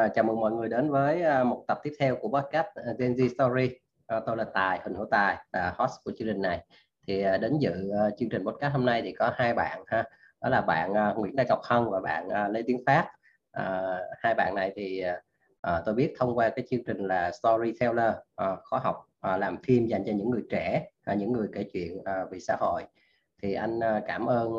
À, chào mừng mọi người đến với à, một tập tiếp theo của podcast à, Gen Z Story. À, tôi là Tài, Huỳnh Hữu Tài, là host của chương trình này. Thì đến dự uh, chương trình podcast hôm nay thì có hai bạn ha, đó là bạn uh, Nguyễn Đại Ngọc Hân và bạn uh, Lê Tiến Phát. Hai bạn này thì tôi biết thông qua cái chương trình là Storyteller, uh, khóa học làm phim dành cho những người trẻ, những người kể chuyện về vì xã hội. Thì anh cảm ơn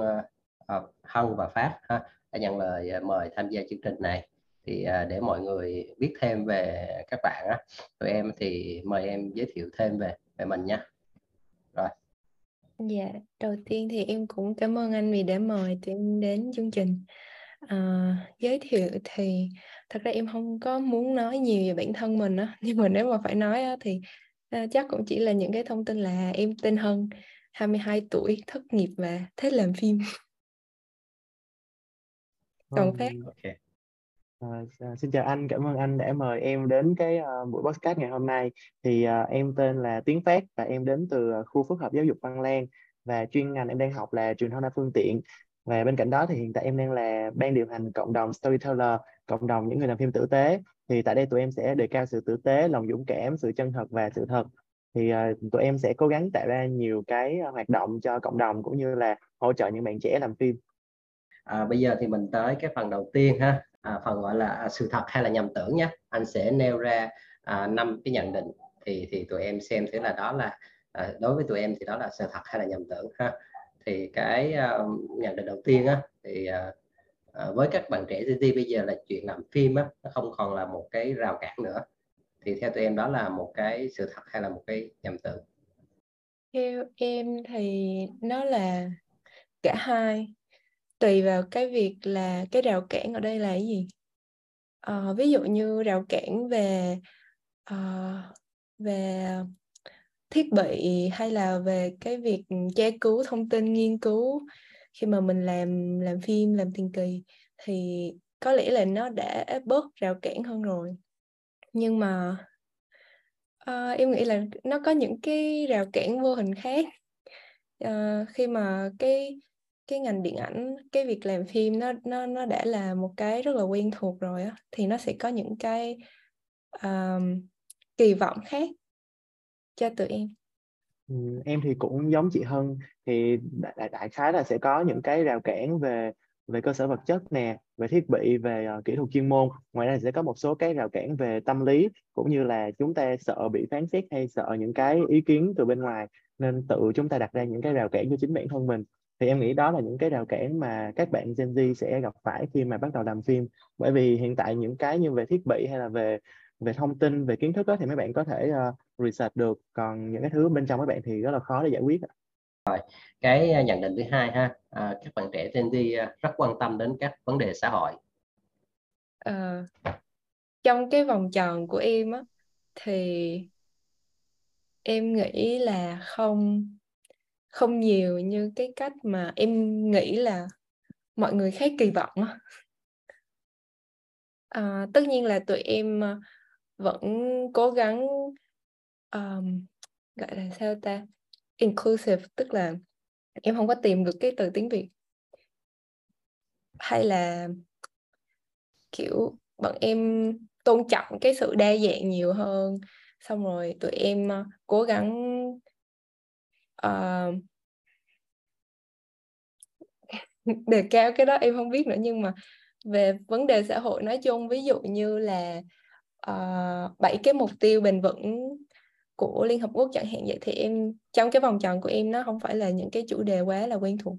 Hân và Phát ha, đã nhận lời mời tham gia chương trình này thì à, để mọi người biết thêm về các bạn á tụi em thì mời em giới thiệu thêm về về mình nha. Rồi. Dạ đầu tiên thì em cũng cảm ơn anh vì đã mời tụi em đến chương trình. À, giới thiệu thì thật ra em không có muốn nói nhiều về bản thân mình á nhưng mà nếu mà phải nói á, thì à, chắc cũng chỉ là những cái thông tin là em tên Hân 22 tuổi thất nghiệp và thích làm phim. Còn phát? okay. Ờ, à, xin chào anh, cảm ơn anh đã mời em đến cái uh, buổi podcast ngày hôm nay. Thì uh, em tên là Tiến Phát và em đến từ khu phức hợp giáo dục Văn Lang và chuyên ngành em đang học là truyền thông đa phương tiện. Và bên cạnh đó thì hiện tại em đang là ban điều hành cộng đồng Storyteller, cộng đồng những người làm phim tử tế. Thì tại đây tụi em sẽ đề cao sự tử tế, lòng dũng cảm, sự chân thật và sự thật. Thì uh, tụi em sẽ cố gắng tạo ra nhiều cái hoạt động cho cộng đồng cũng như là hỗ trợ những bạn trẻ làm phim. À, bây giờ thì mình tới cái phần đầu tiên ha à, phần gọi là à, sự thật hay là nhầm tưởng nhé. Anh sẽ nêu ra à, năm à, cái nhận định. Thì thì tụi em xem thế là đó là à, đối với tụi em thì đó là sự thật hay là nhầm tưởng ha. Thì cái à, nhận định đầu tiên á thì à, à với các bạn trẻ Gen bây giờ là chuyện làm phim á nó không còn là một cái rào cản nữa. Thì theo tụi em đó là một cái sự thật hay là một cái nhầm tưởng? Theo em thì nó là cả hai tùy vào cái việc là cái rào cản ở đây là cái gì? Uh, ví dụ như rào cản về uh, về thiết bị hay là về cái việc tra cứu thông tin nghiên cứu khi mà mình làm làm phim làm tiền kỳ thì có lẽ là nó đã bớt rào cản hơn rồi. Nhưng mà uh, em nghĩ là nó có những cái rào cản vô hình khác. Uh, khi mà cái cái ngành điện ảnh cái việc làm phim nó nó nó đã là một cái rất là quen thuộc rồi á thì nó sẽ có những cái um, kỳ vọng khác cho tụi em. Ừ, em thì cũng giống chị Hân thì đại, đại khái là sẽ có những cái rào cản về về cơ sở vật chất nè về thiết bị về uh, kỹ thuật chuyên môn. Ngoài ra sẽ có một số cái rào cản về tâm lý cũng như là chúng ta sợ bị phán xét hay sợ những cái ý kiến từ bên ngoài nên tự chúng ta đặt ra những cái rào cản cho chính bản thân mình thì em nghĩ đó là những cái rào cản mà các bạn Gen Z sẽ gặp phải khi mà bắt đầu làm phim. Bởi vì hiện tại những cái như về thiết bị hay là về về thông tin về kiến thức đó, thì mấy bạn có thể uh, research được. Còn những cái thứ bên trong các bạn thì rất là khó để giải quyết. Rồi cái ờ, nhận định thứ hai ha. À, các bạn trẻ Gen Z rất quan tâm đến các vấn đề xã hội. À, trong cái vòng tròn của em á thì em nghĩ là không không nhiều như cái cách mà em nghĩ là mọi người khác kỳ vọng à, tất nhiên là tụi em à, vẫn cố gắng um, gọi là sao ta? Inclusive tức là em không có tìm được cái từ tiếng việt. Hay là kiểu bọn em tôn trọng cái sự đa dạng nhiều hơn xong rồi tụi em à, cố gắng uh, đề cao cái đó em không biết nữa nhưng mà về vấn đề xã hội nói chung ví dụ như là uh, bảy cái mục tiêu bền vững của Liên Hợp Quốc chẳng hạn vậy thì em trong cái vòng tròn của em nó không phải là những cái chủ đề quá là quen thuộc.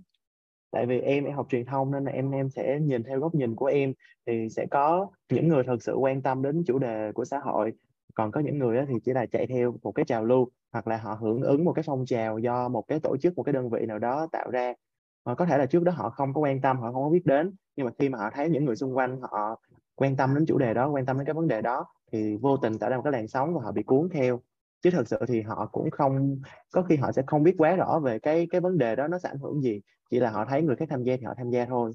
Tại vì em em học truyền thông nên là em em sẽ nhìn theo góc nhìn của em thì sẽ có những người thật sự quan tâm đến chủ đề của xã hội còn có những người thì chỉ là chạy theo một cái trào lưu, hoặc là họ hưởng ứng một cái phong trào do một cái tổ chức, một cái đơn vị nào đó tạo ra. Mà có thể là trước đó họ không có quan tâm, họ không có biết đến, nhưng mà khi mà họ thấy những người xung quanh họ quan tâm đến chủ đề đó, quan tâm đến cái vấn đề đó, thì vô tình tạo ra một cái làn sóng và họ bị cuốn theo. Chứ thật sự thì họ cũng không, có khi họ sẽ không biết quá rõ về cái cái vấn đề đó nó sẽ ảnh hưởng gì, chỉ là họ thấy người khác tham gia thì họ tham gia thôi.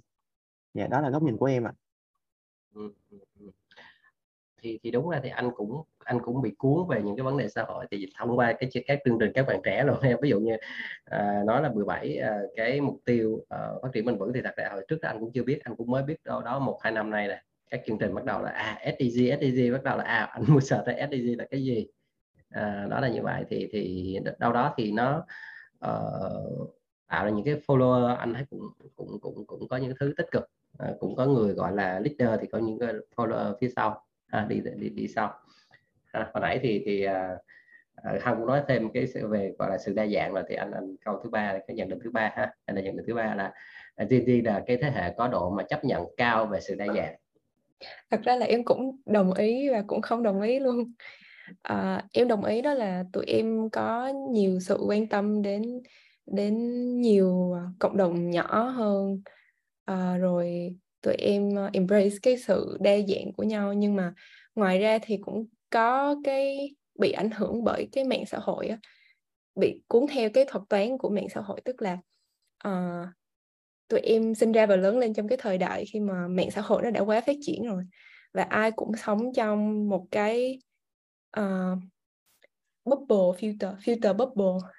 Dạ đó là góc nhìn của em ạ. À thì thì đúng ra thì anh cũng anh cũng bị cuốn về những cái vấn đề xã hội. Thì thông qua cái các chương trình các bạn trẻ luôn ví dụ như à, nói là 17 à, cái mục tiêu à, phát triển bền vững thì thật ra hồi trước anh cũng chưa biết anh cũng mới biết đâu đó một hai năm nay này các chương trình bắt đầu là à SDG SDG bắt đầu là à anh mua sợ tới SDG là cái gì? À, đó là như vậy. Thì thì đâu đó thì nó uh, tạo ra những cái follower anh thấy cũng cũng cũng cũng có những thứ tích cực. À, cũng có người gọi là leader thì có những cái follower phía sau à, đi đi đi sau. À, hồi nãy thì thì à, à, uh, Hằng cũng nói thêm cái sự về gọi là sự đa dạng rồi thì anh anh câu thứ ba cái nhận định thứ ba ha. Anh là nhận định thứ ba là à, Gen Z là cái thế hệ có độ mà chấp nhận cao về sự đa dạng. Thật ra là em cũng đồng ý và cũng không đồng ý luôn. À, em đồng ý đó là tụi em có nhiều sự quan tâm đến đến nhiều cộng đồng nhỏ hơn. À, rồi tụi em ờ, embrace cái sự đa dạng của nhau. Nhưng mà ngoài ra thì cũng có cái bị ảnh hưởng bởi cái mạng xã hội á, bị cuốn theo cái thuật toán của mạng xã hội. Tức là uh, tụi em sinh ra và lớn lên trong cái thời đại khi mà mạng xã hội nó đã quá phát triển rồi và ai cũng sống trong một cái uh, bubble filter filter bubble.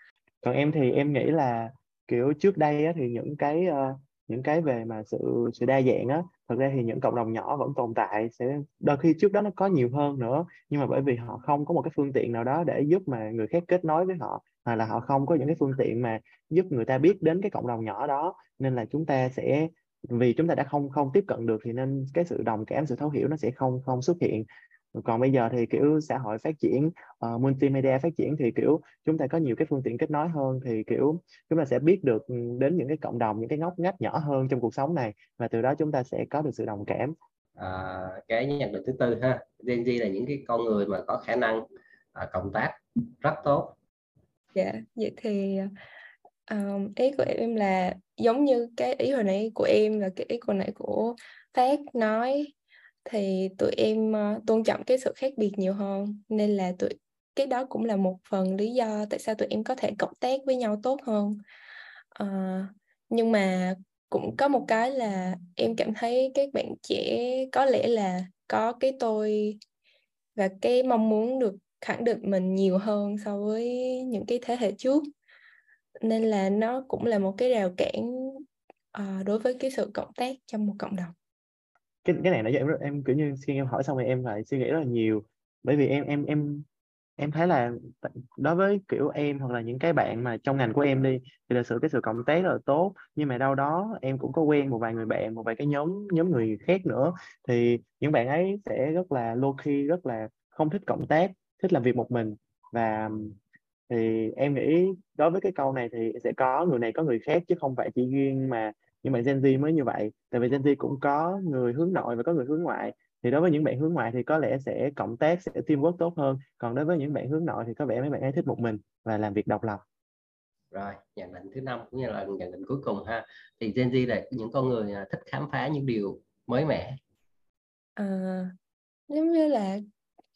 Còn em thì em nghĩ là kiểu trước đây á, thì những cái uh, những cái về mà sự sự đa dạng á, thật ra thì những cộng đồng nhỏ vẫn tồn tại, sẽ đôi khi trước đó nó có nhiều hơn nữa, nhưng mà bởi vì họ không có một cái phương tiện nào đó để giúp mà người khác kết nối với họ, hoặc là họ không có những cái phương tiện mà giúp người ta biết đến cái cộng đồng nhỏ đó, nên là chúng ta sẽ, vì chúng ta đã không không tiếp cận được thì nên cái sự đồng cảm, sự thấu hiểu nó sẽ không không xuất hiện còn bây giờ thì kiểu xã hội phát triển uh, multimedia phát triển thì kiểu chúng ta có nhiều cái phương tiện kết nối hơn thì kiểu chúng ta sẽ biết được đến những cái cộng đồng những cái ngóc ngách nhỏ hơn trong cuộc sống này và từ đó chúng ta sẽ có được sự đồng cảm. À, cái nhận định thứ tư ha. Gen Z là những cái con người mà có khả năng à, cộng tác rất tốt. Dạ yeah, vậy thì um, ý của em là giống như cái ý hồi nãy của em và cái ý hồi nãy của Phát nói thì tụi em uh, tôn trọng cái sự khác biệt nhiều hơn nên là tụi cái đó cũng là một phần lý do tại sao tụi em có thể cộng tác với nhau tốt hơn. Uh, nhưng mà cũng có một cái là em cảm thấy các bạn trẻ có lẽ là có cái tôi và cái mong muốn được khẳng định mình nhiều hơn so với những cái thế hệ trước. Nên là nó cũng là một cái rào cản uh, đối với cái sự cộng tác trong một cộng đồng cái cái này nãy giờ em em, kiểu như, khi em hỏi xong rồi em lại suy nghĩ rất là nhiều. Bởi vì em em em em thấy là đối với, kiểu, em hoặc là những cái bạn mà trong ngành của em đi, thì là sự cái sự cộng tác rất là tốt. Nhưng mà đâu đó em cũng có quen một vài người bạn, một vài cái nhóm nhóm người khác nữa. Thì những bạn ấy sẽ rất là low key rất là không thích cộng tác, thích làm việc một mình. Và, thì em nghĩ đối với cái câu này thì sẽ có người này có người khác chứ không phải chỉ riêng mà nhưng mà Gen Z mới như vậy tại vì Gen Z cũng có người hướng nội và có người hướng ngoại. Thì đối với những bạn hướng ngoại thì có lẽ sẽ cộng tác sẽ teamwork tốt hơn. Còn đối với những bạn hướng nội thì có vẻ mấy bạn ấy thích một mình và làm việc độc lập. Rồi nhận định thứ năm cũng như là nhận định cuối cùng ha. Thì Gen Z là những con người à, thích khám phá những điều mới mẻ. À, giống như là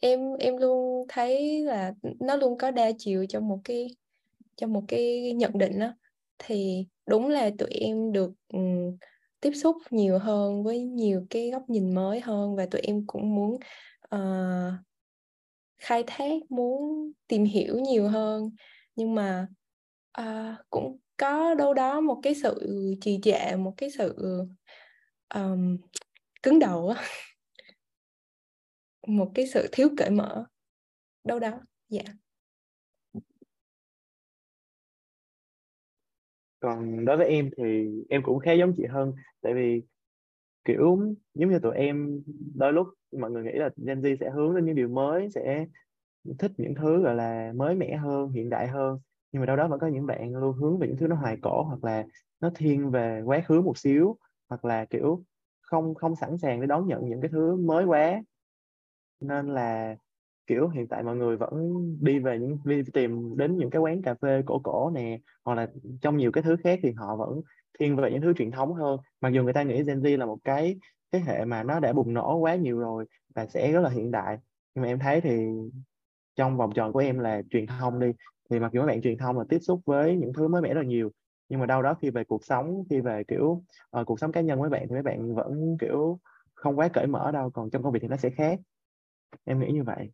em em luôn thấy là nó luôn có đa chiều trong một cái trong một cái nhận định đó thì đúng là tụi em được um, tiếp xúc nhiều hơn với nhiều cái góc nhìn mới hơn và tụi em cũng muốn uh, khai thác muốn tìm hiểu nhiều hơn. Nhưng mà uh, cũng có đâu đó một cái sự trì trệ một cái sự um, cứng đầu một cái sự thiếu cởi mở. Đâu đó dạ. yeah. Còn đối với em thì em cũng khá giống chị hơn, tại vì, kiểu, giống như tụi em đôi lúc mọi người nghĩ là Gen Z sẽ hướng đến những điều mới, sẽ thích những thứ, gọi là, mới mẻ hơn, hiện đại hơn. Nhưng mà đâu đó vẫn có những bạn luôn hướng về những thứ nó hoài cổ, hoặc là nó thiên về quá khứ một xíu, hoặc là, kiểu, không không sẵn sàng để đón nhận những cái thứ mới quá. Nên là kiểu hiện tại mọi người vẫn đi về những đi tìm đến những cái quán cà phê cổ cổ nè hoặc là trong nhiều cái thứ khác thì họ vẫn thiên về những thứ truyền thống hơn. Mặc dù người ta nghĩ Gen Z là một cái thế hệ mà nó đã bùng nổ quá nhiều rồi và sẽ rất là hiện đại nhưng mà em thấy thì trong vòng tròn của em là truyền thông đi. Thì mặc dù các bạn truyền thông là tiếp xúc với những thứ mới mẻ rất nhiều nhưng mà đâu đó khi về cuộc sống khi về kiểu uh, cuộc sống cá nhân với bạn thì mấy bạn vẫn kiểu không quá cởi mở đâu còn trong công việc thì nó sẽ khác. Em nghĩ như vậy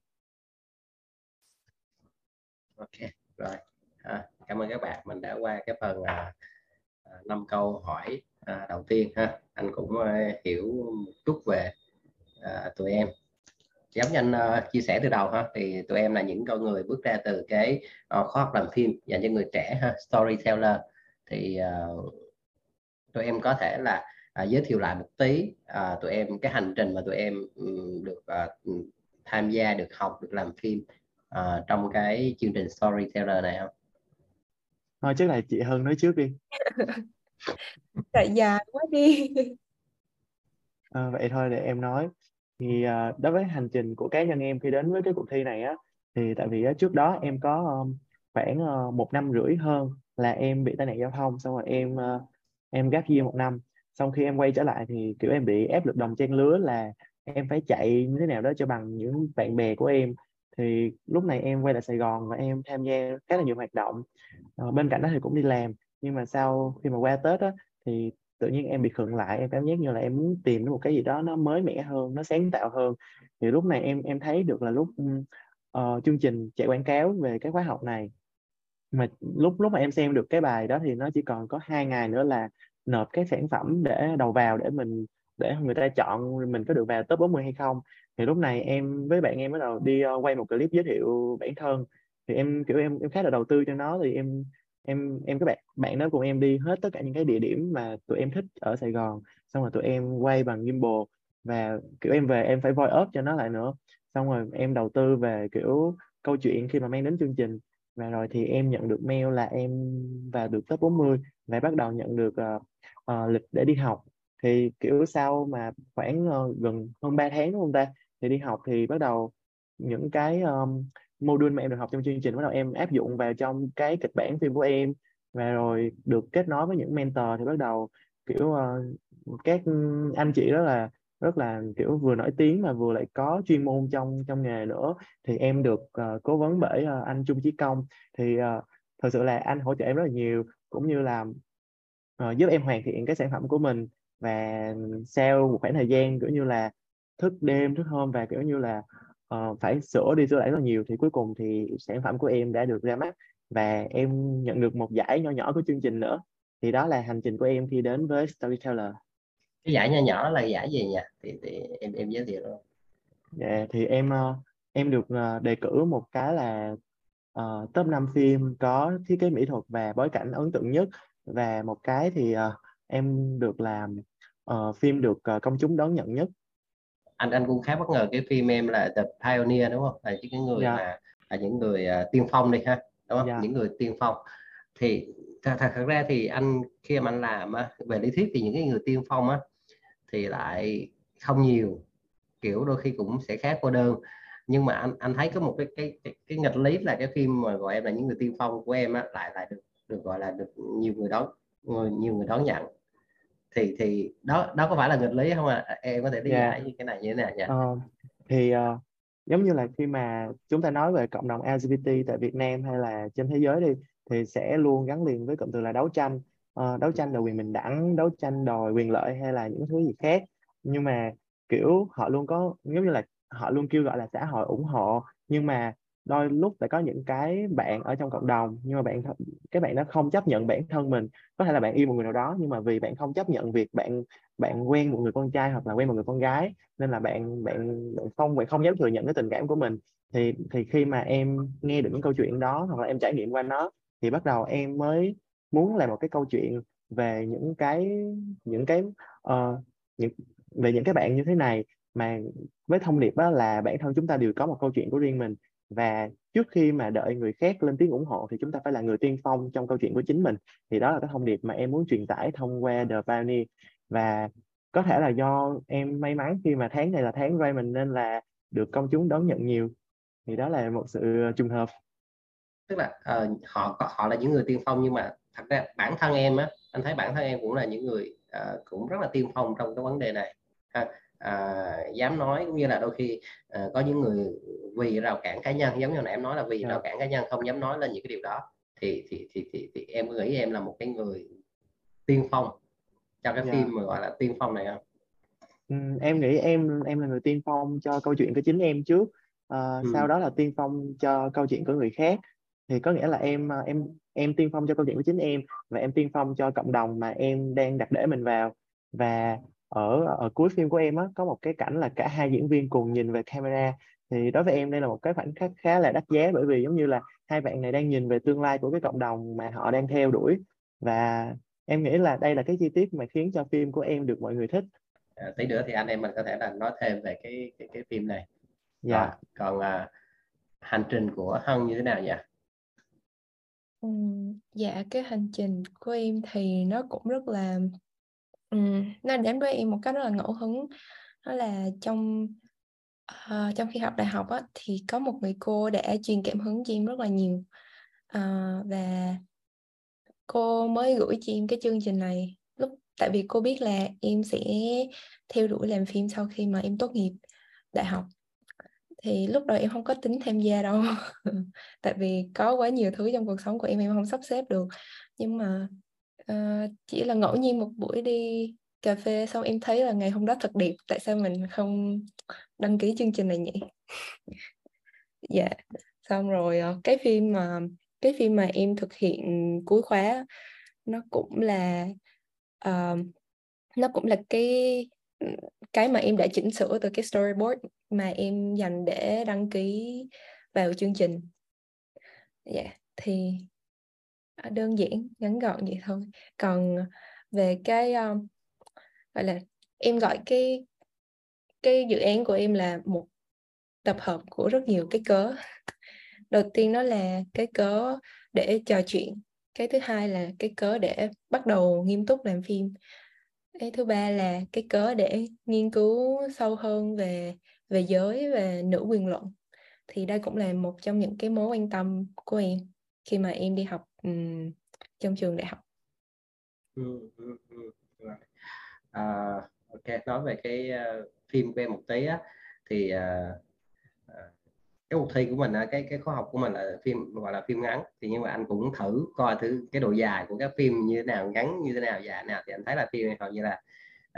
ok rồi. À, cảm ơn các bạn. Mình đã qua cái phần à, à năm câu hỏi à, đầu tiên ha. Anh cũng à, hiểu một chút về à, tụi em. Giống như anh uh, chia sẻ từ đầu ha thì tụi em là những con người bước ra từ cái uh, khóa học làm phim dành cho người trẻ ha storyteller. Thì uh, tụi em có thể là uh, giới thiệu lại một tí uh, tụi em cái hành trình mà tụi em um, được uh, tham gia được học được làm phim uh, trong cái chương trình storyteller này không? Thôi chắc là chị Hân nói trước đi. Tại dài quá đi. À, vậy thôi để em nói. Thì uh, đối với hành trình của cá nhân em khi đến với cái cuộc thi này á thì tại vì uh, trước đó em có um, khoảng uh, một năm rưỡi hơn là em bị tai nạn giao thông xong rồi em uh, em gap year một năm. Xong khi em quay trở lại thì kiểu em bị ép lực đồng trang lứa là em phải chạy như thế nào đó cho bằng những bạn bè của em thì lúc này em quay lại Sài Gòn và em tham gia khá là nhiều hoạt động. À, bên cạnh đó thì cũng đi làm. Nhưng mà sau khi mà qua Tết á thì tự nhiên em bị khựng lại. Em cảm giác như là em muốn tìm một cái gì đó nó mới mẻ hơn nó sáng tạo hơn. Thì lúc này em em thấy được là lúc uh, chương trình chạy quảng cáo về cái khóa học này mà lúc lúc mà em xem được cái bài đó thì nó chỉ còn có hai ngày nữa là nộp cái sản phẩm để đầu vào để mình để người ta chọn mình có được vào top 40 hay không thì lúc này em với bạn em bắt đầu đi uh, quay một clip giới thiệu bản thân. Thì em kiểu em em khá là đầu tư cho nó thì em em em các bạn bạn đó cùng em đi hết tất cả những cái địa điểm mà tụi em thích ở Sài Gòn. Xong rồi tụi em quay bằng gimbal và kiểu em về em phải voice up cho nó lại nữa. Xong rồi em đầu tư về kiểu câu chuyện khi mà mang đến chương trình. Và rồi thì em nhận được mail là em vào được top 40 và bắt đầu nhận được uh, uh, lịch để đi học. Thì kiểu sau mà khoảng uh, gần hơn 3 tháng đúng không ta? Thì đi học thì bắt đầu những cái um, module mà em được học trong chương trình bắt đầu em áp dụng vào trong cái kịch bản phim của em. Và rồi được kết nối với những mentor thì bắt đầu kiểu uh, các anh chị đó là rất là kiểu vừa nổi tiếng mà vừa lại có chuyên môn trong trong nghề nữa. Thì em được uh, cố vấn bởi uh, anh Trung Chí Công. Thì uh, thật sự là anh hỗ trợ em rất là nhiều cũng như là uh, giúp em hoàn thiện cái sản phẩm của mình. Và sau một khoảng thời gian kiểu như là thức đêm thức hôm và kiểu như là uh, phải sửa đi sửa lại rất là nhiều thì cuối cùng thì sản phẩm của em đã được ra mắt và em nhận được một giải nhỏ nhỏ của chương trình nữa. Thì đó là hành trình của em khi đến với Storyteller. Cái giải nhỏ nhỏ là giải gì nhỉ? Thì, thì em em giới thiệu luôn. Dạ yeah, thì em uh, em được uh, đề cử một cái là uh, top 5 phim có thiết kế mỹ thuật và bối cảnh ấn tượng nhất. Và một cái thì uh, em được làm uh, phim được uh, công chúng đón nhận nhất anh anh cũng khá bất ngờ cái phim em là The Pioneer đúng không là những người yeah. Dạ. mà là những người uh, tiên phong đi ha đúng không yeah. Dạ. những người tiên phong thì thật, thật, thật ra thì anh khi mà anh làm á, về lý thuyết thì những cái người tiên phong á thì lại không nhiều kiểu đôi khi cũng sẽ khá cô đơn nhưng mà anh anh thấy có một cái cái cái, cái nghịch lý là cái phim mà gọi em là những người tiên phong của em á, lại lại được được gọi là được nhiều người đón người, nhiều người đón nhận thì thì đó đó có phải là nghịch lý không ạ à? em có thể lý yeah. giải như cái này như thế nào nhỉ uh, thì uh, giống như là khi mà chúng ta nói về cộng đồng LGBT tại Việt Nam hay là trên thế giới đi thì sẽ luôn gắn liền với cụm từ là đấu tranh uh, đấu tranh đòi quyền bình đẳng đấu tranh đòi quyền lợi hay là những thứ gì khác nhưng mà kiểu họ luôn có giống như là họ luôn kêu gọi là xã hội ủng hộ nhưng mà đôi lúc lại có những cái bạn ở trong cộng đồng nhưng mà bạn cái bạn đó không chấp nhận bản thân mình. Có thể là bạn yêu một người nào đó nhưng mà vì bạn không chấp nhận việc bạn bạn quen một người con trai hoặc là quen một người con gái nên là bạn bạn bạn không bạn không dám thừa nhận cái tình cảm của mình. Thì thì khi mà em nghe được những câu chuyện đó hoặc là em trải nghiệm qua nó thì bắt đầu em mới muốn làm một cái câu chuyện về những cái những cái uh, những về những cái bạn như thế này. Mà với thông điệp đó là bản thân chúng ta đều có một câu chuyện của riêng mình và trước khi mà đợi người khác lên tiếng ủng hộ thì chúng ta phải là người tiên phong trong câu chuyện của chính mình. Thì đó là cái thông điệp mà em muốn truyền tải thông qua The Pioneer. Và có thể là do em may mắn khi mà tháng này là tháng Raymond nên là được công chúng đón nhận nhiều. Thì đó là một sự ờ, trùng hợp. Tức là uh, họ họ là những người tiên phong nhưng mà thật ra bản thân em á anh thấy bản thân em cũng là những người uh, cũng rất là tiên phong trong cái vấn đề này. Ha à, dám nói cũng như là đôi khi à, có những người vì rào cản cá nhân giống như là em nói là vì yeah. Dạ. rào cản cá nhân không dám nói lên những cái điều đó thì thì thì thì, thì em nghĩ em là một cái người tiên phong cho cái yeah. Dạ. phim mà gọi là tiên phong này không ừ, em nghĩ em em là người tiên phong cho câu chuyện của chính em trước à, ừ. sau đó là tiên phong cho câu chuyện của người khác thì có nghĩa là em em em tiên phong cho câu chuyện của chính em và em tiên phong cho cộng đồng mà em đang đặt để mình vào và ở ở cuối phim của em á có một cái cảnh là cả hai diễn viên cùng nhìn về camera. Thì đối với em đây là một cái khoảnh khắc khá là đắt giá bởi vì giống như là hai bạn này đang nhìn về tương lai của cái cộng đồng mà họ đang theo đuổi. Và em nghĩ là đây là cái chi tiết mà khiến cho phim của em được mọi người thích. À, tí nữa thì anh em mình có thể là nói thêm về cái cái, cái phim này. Dạ. À, còn à, hành trình của Hân như thế nào nhỉ? Ừ, dạ cái hành trình của em thì nó cũng rất là um, nó đến với em một cách rất là ngẫu hứng đó là trong uh, trong khi học đại học á, thì có một người cô đã truyền cảm hứng cho em rất là nhiều. Uh, và cô mới gửi cho em cái chương trình này. Lúc tại vì cô biết là em sẽ theo đuổi làm phim sau khi mà em tốt nghiệp đại học. Thì lúc đầu em không có tính tham gia đâu. Tại vì có quá nhiều thứ trong cuộc sống của em em không sắp xếp được. Nhưng mà uh, chỉ là ngẫu nhiên một buổi đi cà phê xong em thấy là ngày hôm đó thật đẹp tại sao mình không đăng ký chương trình này nhỉ dạ yeah. xong rồi ờ, cái phim mà cái phim mà em thực hiện cuối khóa nó cũng là uh, nó cũng là cái cái mà em đã chỉnh sửa từ cái storyboard mà em dành để đăng ký vào chương trình dạ yeah, thì Ờ, đơn giản ngắn gọn vậy thôi. Còn về cái um, gọi là em gọi cái cái dự án của em là một tập hợp của rất nhiều cái cớ. Đầu tiên đó là cái cớ để trò chuyện cái thứ hai là cái cớ để bắt đầu nghiêm túc làm phim. Cái thứ ba là cái cớ để nghiên cứu sâu hơn về về giới về nữ quyền luận. Thì đây cũng là một trong những cái mối quan tâm của em khi mà em đi học um, trong trường đại học. Ừ, ừ, ừ, ừ. À, ok nói về cái uh, phim của em một tí á thì uh, cái cuộc thi của mình cái cái khóa học của mình là phim gọi là phim ngắn thì nhưng mà anh cũng thử coi thử cái độ dài của các phim như thế nào ngắn như thế nào dài nào thì anh thấy là phim này hầu như là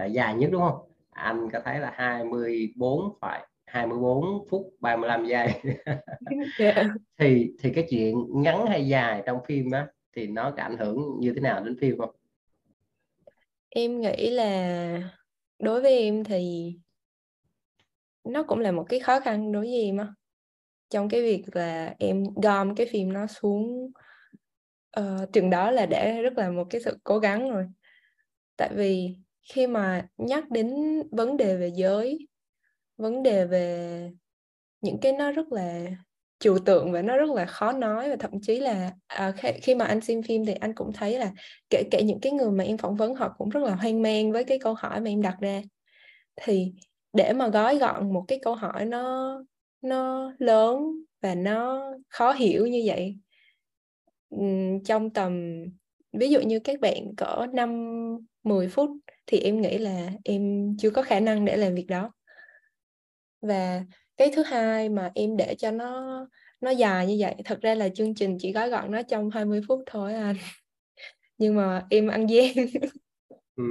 uh, dài nhất đúng không anh có thấy là 24 phải 24 phút 35 giây. Yeah. Thì thì cái chuyện ngắn hay dài trong phim á thì nó có ảnh hưởng như thế nào đến phim không? Em nghĩ là đối với em thì nó cũng là một cái khó khăn đối với em á. Trong cái việc là em gom cái phim nó xuống uh, chừng đó là để rất là một cái sự cố gắng rồi. Tại vì khi mà nhắc đến vấn đề về giới vấn đề về những cái nó rất là trừu tượng và nó rất là khó nói và thậm chí là à, khi mà anh xem phim thì anh cũng thấy là kể kể những cái người mà em phỏng vấn họ cũng rất là hoang mang với cái câu hỏi mà em đặt ra thì để mà gói gọn một cái câu hỏi nó nó lớn và nó khó hiểu như vậy trong tầm ví dụ như các bạn cỡ 5 10 phút thì em nghĩ là em chưa có khả năng để làm việc đó. Và cái thứ hai mà em để cho nó nó dài như vậy, thật ra là chương trình chỉ gói gọn nó trong 20 phút thôi anh. Nhưng mà em ăn gian. Ừ.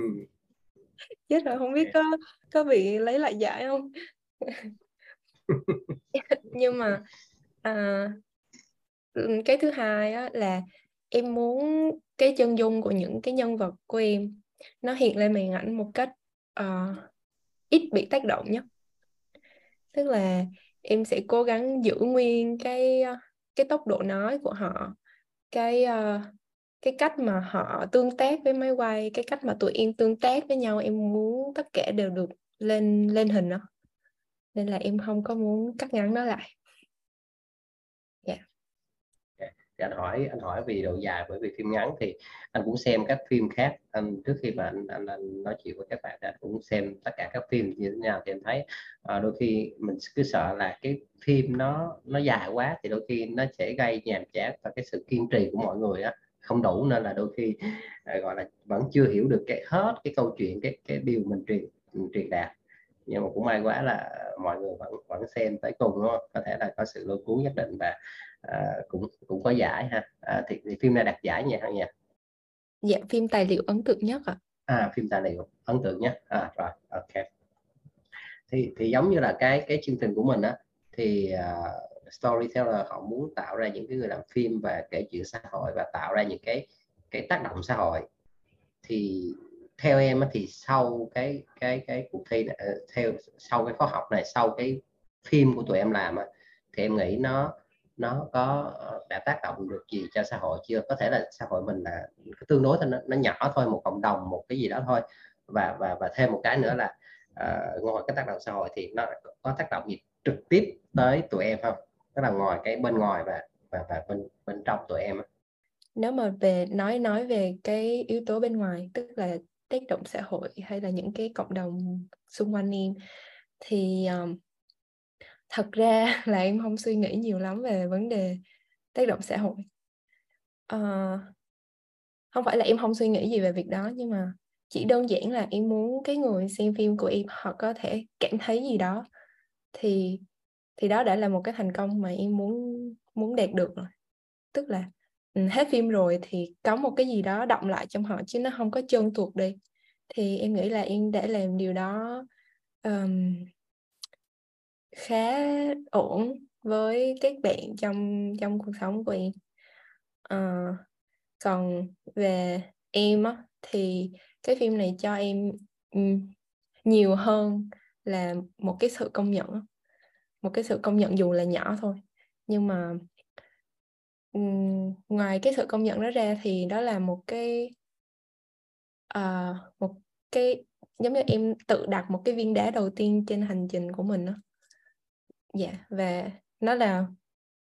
Chết rồi không biết có có bị lấy lại giải không? nhưng mà à, cái thứ hai á, là em muốn cái chân dung của những cái nhân vật của em nó hiện lên màn ảnh một cách uh, ít bị tác động nhất tức là em sẽ cố gắng giữ nguyên cái ờ, cái tốc độ nói của họ, cái ờ, cái cách mà họ tương tác với máy quay, cái cách mà tụi em tương tác với nhau, em muốn tất cả đều được lên lên hình đó. Nên là em không có muốn cắt ngắn nó lại yeah. Dạ thì anh hỏi anh hỏi vì độ dài bởi vì phim ngắn thì anh cũng xem các phim khác. Anh trước khi mà anh, anh, anh nói chuyện với các bạn anh cũng xem tất cả các phim như thế nào thì em thấy à, đôi khi mình cứ sợ là cái phim nó nó dài quá thì đôi khi nó sẽ gây nhàm chán và cái sự kiên trì của mọi người á không đủ nên là đôi khi à, gọi là vẫn chưa hiểu được cái hết cái câu chuyện cái cái điều mình truyền truyền đạt. Nhưng mà cũng may quá là mọi người vẫn vẫn xem tới cùng đúng không? Có thể là có sự lôi cuốn nhất định và uh, cũng cũng có giải ha. Uh, thì, thì phim này đạt giải nhỉ hả nhỉ dạ phim tài liệu ấn tượng nhất ạ. À? à phim tài liệu ấn tượng nhất. À rồi ok. Thì thì giống như là cái cái chương trình của mình á thì uh, storyteller họ muốn tạo ra những cái người làm phim và kể chuyện xã hội và tạo ra những cái cái tác động xã hội. Thì theo em thì sau cái cái cái cuộc thi này, ờ, theo sau cái khóa học này sau cái phim của tụi em làm thì em nghĩ nó nó có ờ, đã tác động được gì cho xã hội chưa? Có thể là xã hội mình là tương đối thôi nó, nó nhỏ thôi một cộng đồng một cái gì đó thôi. Và và và thêm một cái nữa là uh, ngoài cái tác động xã hội thì nó có tác động gì trực tiếp tới tụi em không? Tức là ngoài cái bên ngoài và và và bên bên trong tụi em nếu mà về nói nói về cái yếu tố bên ngoài tức là tác động xã hội hay là những cái cộng đồng xung quanh em thì um, thật ra là em không suy nghĩ nhiều lắm về vấn đề tác động xã hội. Ờ, uh, không phải là em không suy nghĩ gì về việc đó nhưng mà chỉ đơn giản là em muốn cái người xem phim của em họ có thể cảm thấy gì đó. Thì thì đó đã là một cái thành công mà em muốn muốn đạt được rồi. Tức là ừ, hết phim rồi thì có một cái gì đó động lại trong họ chứ nó không có trơn tuột đi. Thì em nghĩ là em đã làm điều đó um, khá ổn với các bạn trong trong cuộc sống của em. À, còn về em á thì cái phim này cho em nhiều hơn là một cái sự công nhận một cái sự công nhận dù là nhỏ thôi. Nhưng mà ngoài cái sự công nhận đó ra thì đó là một cái uh, một cái giống như em tự đặt một cái viên đá đầu tiên trên hành trình của mình đó dạ và nó là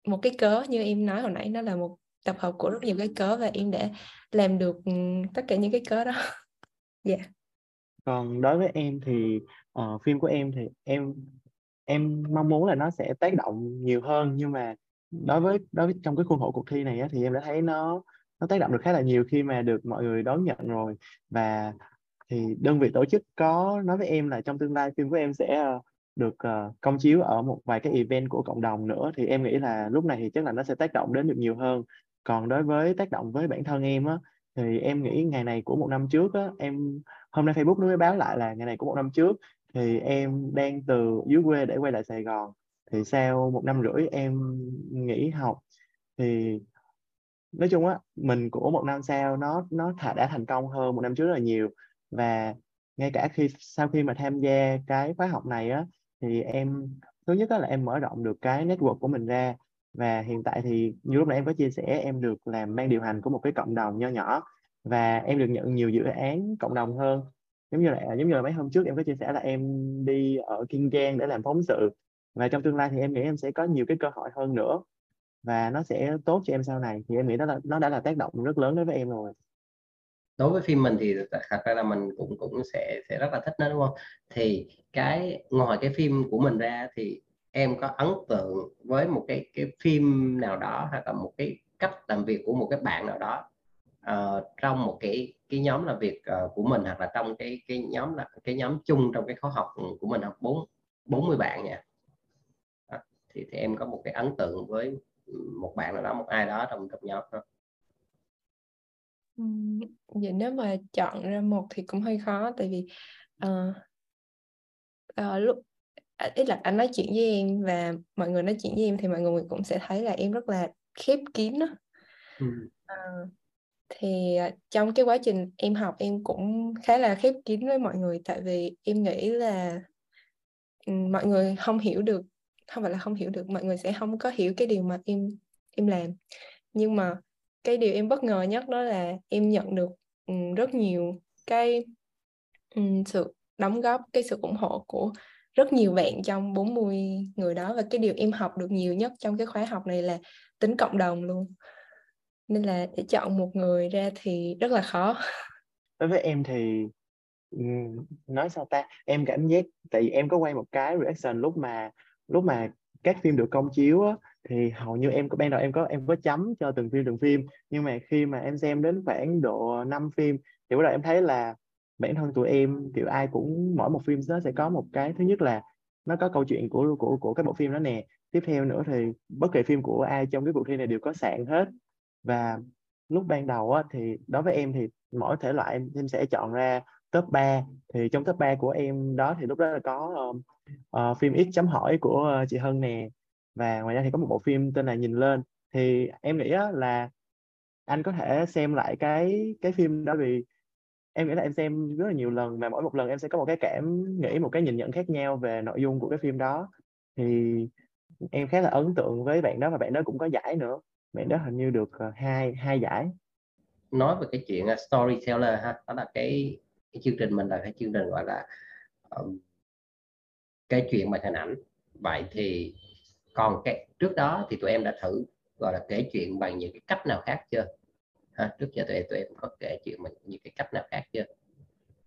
một cái cớ như em nói hồi nãy nó là một tập hợp của rất nhiều cái cớ và em đã làm được ừ, tất cả những cái cớ đó dạ yeah. còn đối với em thì uh, phim của em thì em em mong muốn là nó sẽ tác động nhiều hơn nhưng mà đối với đối với trong cái khuôn khổ cuộc thi này á, thì em đã thấy nó nó tác động được khá là nhiều khi mà được mọi người đón nhận rồi và thì đơn vị tổ chức có nói với em là trong tương lai phim của em sẽ uh, được uh, công chiếu ở một vài cái event của cộng đồng nữa thì em nghĩ là lúc này thì chắc là nó sẽ tác động đến được nhiều hơn. Còn đối với tác động với bản thân em á thì em nghĩ ngày này của một năm trước á em hôm nay Facebook nó mới báo lại là ngày này của một năm trước thì em đang từ dưới quê để quay lại Sài Gòn. Thì sau một năm rưỡi em nghỉ học thì nói chung á mình của một năm sau nó nó đã thành công hơn một năm trước rất là nhiều. Và ngay cả khi sau khi mà tham gia cái khóa học này á thì em, thứ nhất là em mở rộng được cái network của mình ra. Và hiện tại thì như lúc nãy em có chia sẻ, em được làm ban điều hành của một cái cộng đồng nho nhỏ. Và em được nhận nhiều dự án cộng đồng hơn. Giống như là à, giống như là mấy hôm trước em có chia sẻ là em đi ở Kiên Giang để làm phóng sự. Và trong tương lai thì em nghĩ em sẽ có nhiều cái cơ hội hơn nữa. Và nó sẽ tốt cho em sau này. Thì em nghĩ đó là, nó đã là tác động rất lớn đối với em rồi đối với phim mình thì thật ra là mình cũng cũng sẽ sẽ rất là thích nó đúng không thì cái ngoài cái phim của mình ra thì em có ấn tượng với một cái cái phim nào đó hoặc là một cái cách làm việc của một cái bạn nào đó uh, trong một cái cái nhóm làm việc uh, của mình hoặc là trong cái cái nhóm là cái nhóm chung trong cái khóa học của mình học bốn 40 bạn nha đó. thì thì em có một cái ấn tượng với một bạn nào đó một ai đó trong trong nhóm đó vậy nếu mà chọn ra một thì cũng hơi khó tại vì uh, uh, lúc à, ít là anh nói chuyện với em và mọi người nói chuyện với em thì mọi người cũng sẽ thấy là em rất là khép kín đó. Ừ. Uh, thì trong cái quá trình em học em cũng khá là khép kín với mọi người tại vì em nghĩ là mọi người không hiểu được không phải là không hiểu được mọi người sẽ không có hiểu cái điều mà em em làm nhưng mà cái điều em bất ngờ nhất đó là em nhận được um, rất nhiều cái um, sự đóng góp cái sự ủng hộ của rất nhiều bạn trong 40 người đó. Và cái điều em học được nhiều nhất trong cái khóa học này là tính cộng đồng luôn. Nên là để chọn một người ra thì rất là khó. Đối với em thì ừ, nói sao ta? Em cảm giác tại vì em có quay một cái reaction lúc mà lúc mà các phim được công chiếu á, thì hầu như em có ban đầu em có em có chấm cho từng phim từng phim. Nhưng mà khi mà em xem đến khoảng độ 5 phim thì bắt đầu em thấy là bản thân tụi em kiểu ai cũng mỗi một phim nó sẽ có một cái thứ nhất là nó có câu chuyện của của của cái bộ phim đó nè. Tiếp theo nữa thì bất kỳ phim của ai trong cái cuộc thi này đều có sạn hết. Và lúc ban đầu á, thì đối với em thì mỗi thể loại em, em sẽ chọn ra top 3 thì trong top 3 của em đó thì lúc đó là có uh, uh, phim X chấm hỏi của uh, chị Hân nè và ngoài ra thì có một bộ phim tên là Nhìn lên. Thì em nghĩ là anh có thể xem lại cái cái phim đó vì em nghĩ là em xem rất là nhiều lần và mỗi một lần em sẽ có một cái cảm nghĩ một cái nhìn nhận khác nhau về nội dung của cái phim đó. Thì em khá là ấn tượng với bạn đó và bạn đó cũng có giải nữa. Bạn đó hình như được ờ, hai hai giải. Nói về cái chuyện ờ, storyteller ha đó là cái, cái chương trình mình là cái chương trình gọi là um, cái chuyện bằng hình ảnh. Vậy thì còn cái trước đó thì tụi em đã thử gọi là kể chuyện bằng những cái cách nào khác chưa? Ha trước giờ tụi em tụi em có kể chuyện bằng những cái cách nào khác chưa?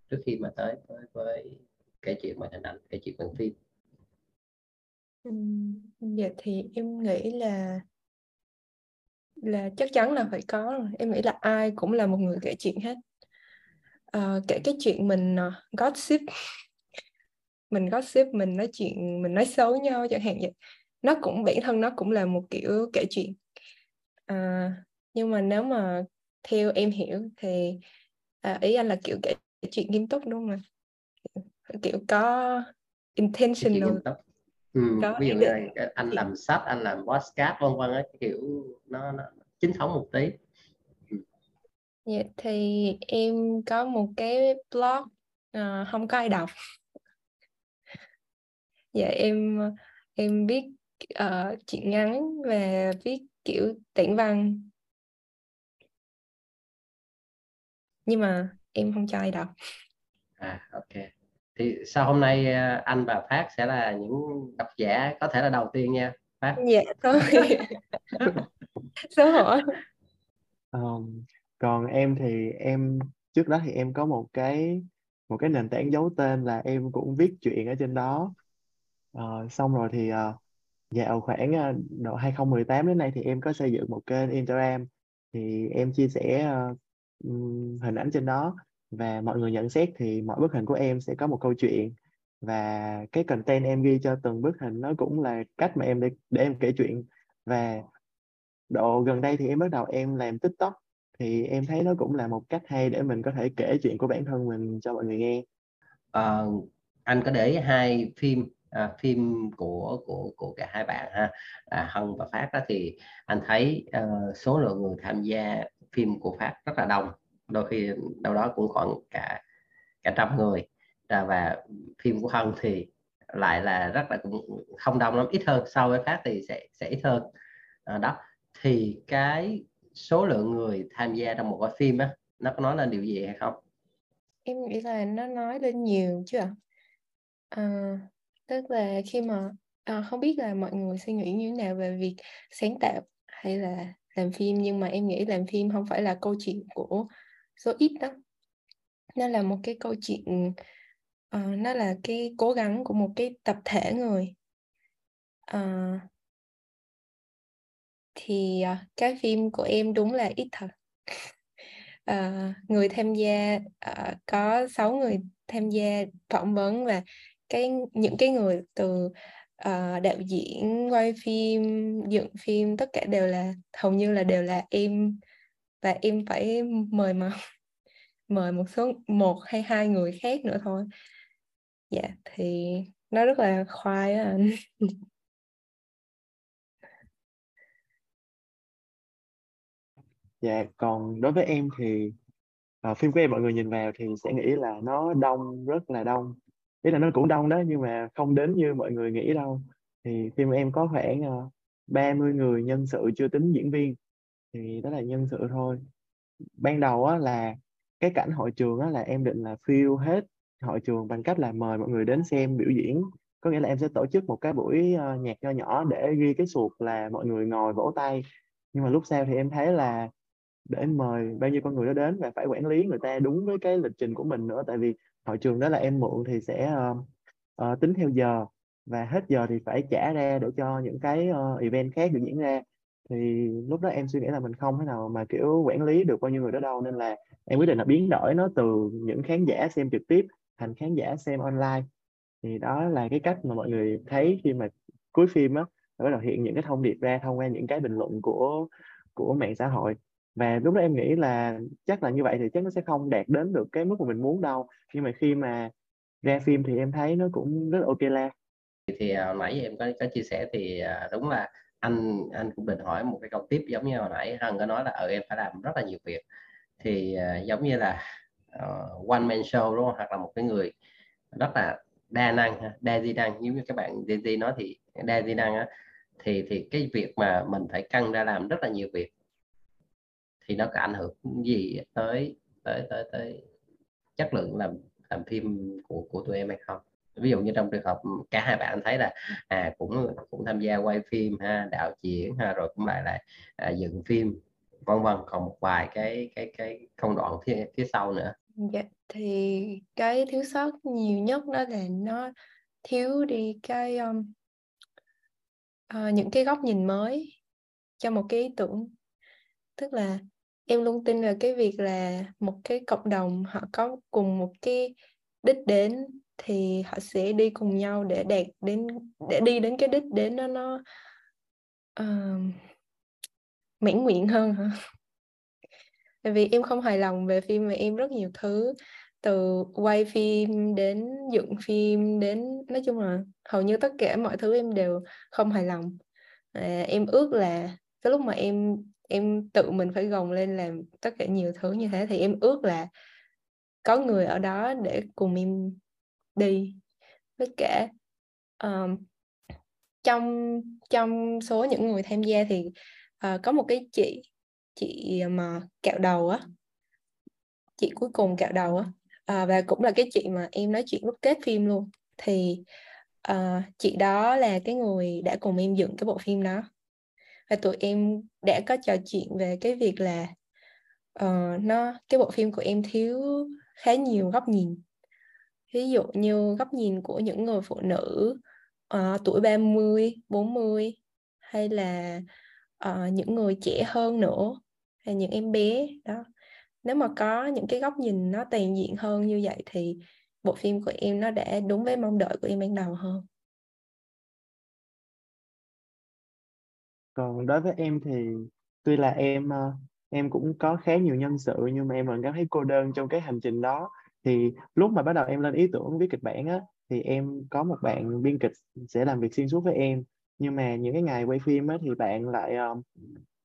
Trước khi mà tới với, với kể chuyện bằng hình ảnh kể chuyện bằng phim. Dạ thì em nghĩ là là chắc chắn là phải có rồi. Em nghĩ là ai cũng là một người kể chuyện hết. à, kể cái chuyện mình uh, gossip. Mình gossip mình nói chuyện mình nói xấu nhau chẳng hạn vậy nó cũng bản thân nó cũng là một kiểu kể chuyện. À, nhưng mà nếu mà theo em hiểu thì à, ý anh là kiểu kể chuyện nghiêm túc đúng không kiểu có intentional. ừ, có ví dụ như anh làm sách anh làm podcast vân vân á kiểu nó, nó chính thống một tí. Ừ. Dạ, thì em có một cái blog uh, không có ai đọc. Dạ em em viết uh, chuyện ngắn và viết kiểu tản văn. Nhưng mà em không cho ai đọc. À ok. Thì sau hôm nay ờ, anh và Phát sẽ là những độc giả có thể là đầu tiên nha Phát. Dạ thôi. Số hỏi um, còn em thì em trước đó thì em có một cái một cái nền tảng giấu tên là em cũng viết chuyện ở trên đó. Uh, xong rồi thì uh, dạo khoảng uh, độ 2018 đến nay thì em có xây dựng một kênh Instagram. Thì em chia sẻ uh, hình ảnh trên đó và mọi người nhận xét thì mỗi bức hình của em sẽ có một câu chuyện. Và cái content em ghi cho từng bức hình nó cũng là cách mà em để, để em kể chuyện. Và độ gần đây thì em bắt đầu em làm TikTok. Thì em thấy nó cũng là một cách hay để mình có thể kể chuyện của bản thân mình cho mọi người nghe. À, anh có để hai phim à, phim của của của cả hai bạn ha. À, Hân và Phát đó thì anh thấy uh, số lượng người tham gia phim của Phát rất là đông. Đôi khi đâu đó cũng khoảng cả cả trăm người. À, và phim của Hân thì lại là rất là cũng không đông lắm ít hơn. So với Phát thì sẽ sẽ ít hơn. À, đó. Thì cái số lượng người tham gia trong một cái phim á nó có nói lên điều gì hay không? Em nghĩ là nó nói lên nhiều chứ ạ. À, tức là khi mà à, không biết là mọi người suy nghĩ như thế nào về việc sáng tạo hay là làm phim nhưng mà em nghĩ làm phim không phải là câu chuyện của số ít đó nó là một cái câu chuyện uh, nó là cái cố gắng của một cái tập thể người. Uh, thì uh, cái phim của em đúng là ít thật. Uh, người tham gia uh, có 6 người tham gia phỏng vấn và cái những cái người từ uh, đạo diễn quay phim dựng phim tất cả đều là hầu như là đều là em và em phải mời mà mời một số một hay hai người khác nữa thôi. Dạ thì nó rất là khoai á anh. Dạ còn đối với em thì uh, phim của em mọi người nhìn vào thì sẽ nghĩ là nó đông rất là đông ý là nó cũng đông đó nhưng mà không đến như mọi người nghĩ đâu. Thì phim em có khoảng ờ, uh, 30 người nhân sự chưa tính diễn viên thì đó là nhân sự thôi. Ban đầu á là cái cảnh hội trường á là em định là fill hết hội trường bằng cách là mời mọi người đến xem biểu diễn. Có nghĩa là em sẽ tổ chức một cái buổi uh, nhạc nho nhỏ để ghi cái suột là mọi người ngồi vỗ tay. Nhưng mà lúc sau thì em thấy là để mời bao nhiêu con người đó đến và phải quản lý người ta đúng với cái lịch trình của mình nữa. Tại vì hội trường đó là em mượn thì sẽ uh, uh, tính theo giờ và hết giờ thì phải trả ra để cho những cái uh, event khác được diễn ra. Thì lúc đó em suy nghĩ là mình không thể nào mà kiểu quản lý được bao nhiêu người đó đâu nên là em quyết định là biến đổi nó từ những khán giả xem trực tiếp thành khán giả xem online. Thì đó là cái cách mà mọi người thấy khi mà cuối phim á bắt đầu hiện những cái thông điệp ra thông qua những cái bình luận của của mạng xã hội và lúc đó em nghĩ là chắc là như vậy thì chắc nó sẽ không đạt đến được cái mức mà mình muốn đâu. Nhưng mà khi mà ra phim thì em thấy nó cũng rất ok la. Thì à, hồi nãy em có có chia sẻ thì à, đúng là anh anh cũng định hỏi một cái câu tiếp giống như hồi nãy hân có nói là ở em phải làm rất là nhiều việc. Thì uh, giống như là uh, one man show đúng không? Hoặc là một cái người rất là đa năng đa di năng. Giống như các bạn Gen Z nói thì đa di năng á. Thì thì cái việc mà mình phải căng ra làm rất là nhiều việc thì nó có ảnh hưởng gì tới tới tới tới chất lượng làm làm phim của của tụi em hay không? Ví dụ như trong trường hợp cả hai bạn thấy là à cũng cũng tham gia quay phim ha đạo diễn ha rồi cũng lại lại à, dựng phim vân vân. Còn một vài cái cái cái công đoạn phía phía sau nữa. Dạ thì cái thiếu sót nhiều nhất đó là nó thiếu đi cái um, uh, những cái góc nhìn mới cho một cái ý tưởng. Tức là em luôn tin là cái việc là một cái cộng đồng họ có cùng một cái đích đến thì họ sẽ đi cùng nhau để đạt đến để đi đến cái đích đến đó nó uh, mãn nguyện hơn hả? Tại vì em không hài lòng về phim mà em rất nhiều thứ từ quay phim đến dựng phim đến nói chung là hầu như tất cả mọi thứ em đều không hài lòng. À, em ước là cái lúc mà em em tự mình phải gồng lên làm tất cả nhiều thứ như thế thì em ước là có người ở đó để cùng em đi. Với cả um, trong trong số những người tham gia thì uh, có một cái chị chị ờ, mà kẹo đầu á. Chị cuối cùng kẹo đầu á. Uh, và cũng là cái chị mà em nói chuyện lúc kết phim luôn. Thì uh, chị đó là cái người đã cùng em dựng cái bộ phim đó và tụi em đã có trò chuyện về cái việc là uh, nó cái bộ phim của em thiếu khá nhiều góc nhìn. Ví dụ như góc nhìn của những người phụ nữ uh, tuổi 30, 40 hay là uh, những người trẻ hơn nữa hay những em bé đó. Nếu mà có những cái góc nhìn nó toàn diện hơn như vậy thì bộ phim của em nó đã đúng với mong đợi của em ban đầu hơn. Còn đối với em thì tuy là em ờ, em cũng có khá nhiều nhân sự nhưng mà em vẫn cảm thấy cô đơn trong cái hành trình đó. Thì lúc mà bắt đầu em lên ý tưởng viết kịch bản á, thì em có một bạn biên kịch sẽ làm việc xuyên suốt với em. Nhưng mà những cái ngày quay phim á thì bạn lại ờ,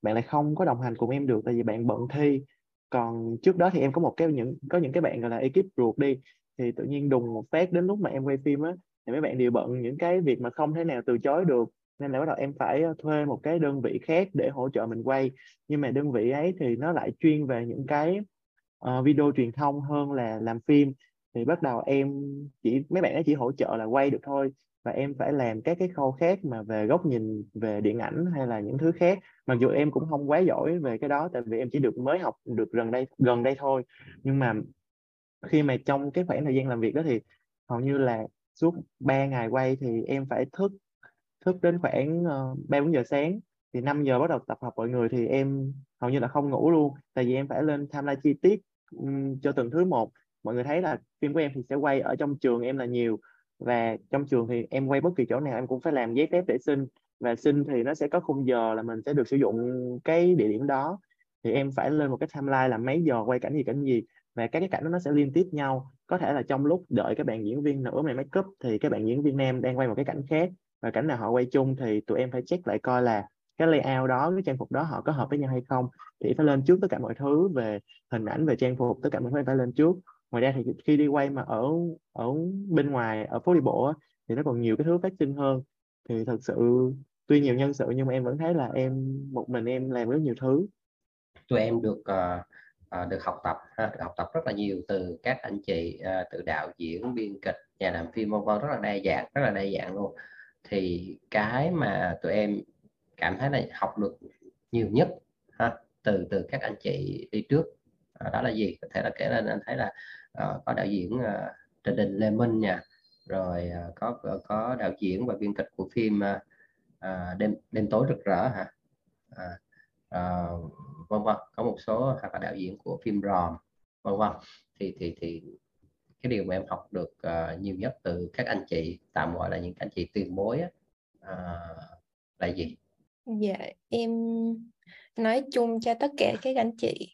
bạn lại không có đồng hành cùng em được tại vì bạn bận thi. Còn trước đó thì em có một cái những, có những cái bạn gọi là ekip ruột đi, thì tự nhiên đùng một phát đến lúc mà em quay phim á, thì mấy bạn đều bận những cái việc mà không thể nào từ chối được nên là bắt đầu em phải ờ, thuê một cái đơn vị khác để hỗ trợ mình quay. Nhưng mà đơn vị ấy thì nó lại chuyên về những cái uh, video truyền thông hơn là làm phim. Thì bắt đầu em chỉ mấy bạn ấy chỉ hỗ trợ là quay được thôi. Và em phải làm các cái khâu khác mà về góc nhìn về điện ảnh hay là những thứ khác. Mặc dù em cũng không quá giỏi về cái đó tại vì em chỉ được mới học được gần đây gần đây thôi. Nhưng mà khi mà trong cái khoảng thời gian làm việc đó thì hầu như là suốt 3 ngày quay thì em phải thức thức đến khoảng ba ba bốn giờ sáng. Thì 5 giờ bắt đầu tập hợp mọi người thì em hầu như là không ngủ luôn tại vì em phải lên timeline chi tiết um, cho từng thứ một. Mọi người thấy là phim của em thì sẽ quay ở trong trường em là nhiều và trong trường thì em quay bất kỳ chỗ nào em cũng phải làm giấy phép để xin và xin thì nó sẽ có khung giờ là mình sẽ được sử dụng cái địa điểm đó. Thì em phải lên một cái timeline là mấy giờ quay cảnh gì cảnh gì và các cái cảnh đó nó sẽ liên tiếp nhau. Có thể là trong lúc đợi các bạn diễn viên nữ này make up thì các bạn diễn viên nam đang quay một cái cảnh khác và cảnh nào họ quay chung thì tụi em phải check lại coi là cái layout đó cái trang phục đó họ có hợp với nhau hay không. Thì phải lên trước tất cả mọi thứ về hình ảnh về trang phục tất cả mọi thứ phải lên trước. Ngoài ra thì khi đi quay mà ở ở bên ngoài ở phố đi bộ thì nó còn nhiều cái thứ phát sinh hơn. Thì thật sự tuy nhiều nhân sự nhưng mà em vẫn thấy là em một mình em làm rất nhiều thứ. Tụi em được uh, uh, được học tập ha, được học tập rất là nhiều từ các anh chị uh, từ đạo diễn biên kịch nhà làm phim vân vân rất là đa dạng rất là đa dạng luôn thì cái mà tụi em cảm thấy là học được nhiều nhất ha từ từ các anh chị đi trước à, đó là gì? Có thể là kể lên anh thấy là uh, có đạo diễn ờ, uh, Trần Đình Lê Minh nha rồi uh, có có đạo diễn và biên kịch của phim uh, uh, đêm đêm tối rực rỡ hả? À, uh, vân vân có một số hoặc là đạo diễn của phim ròm vân vân. Thì thì thì cái điều mà em học được uh, nhiều nhất từ các anh chị tạm gọi là những anh chị tiền bối á, uh, là gì? Dạ em nói chung cho tất cả các anh chị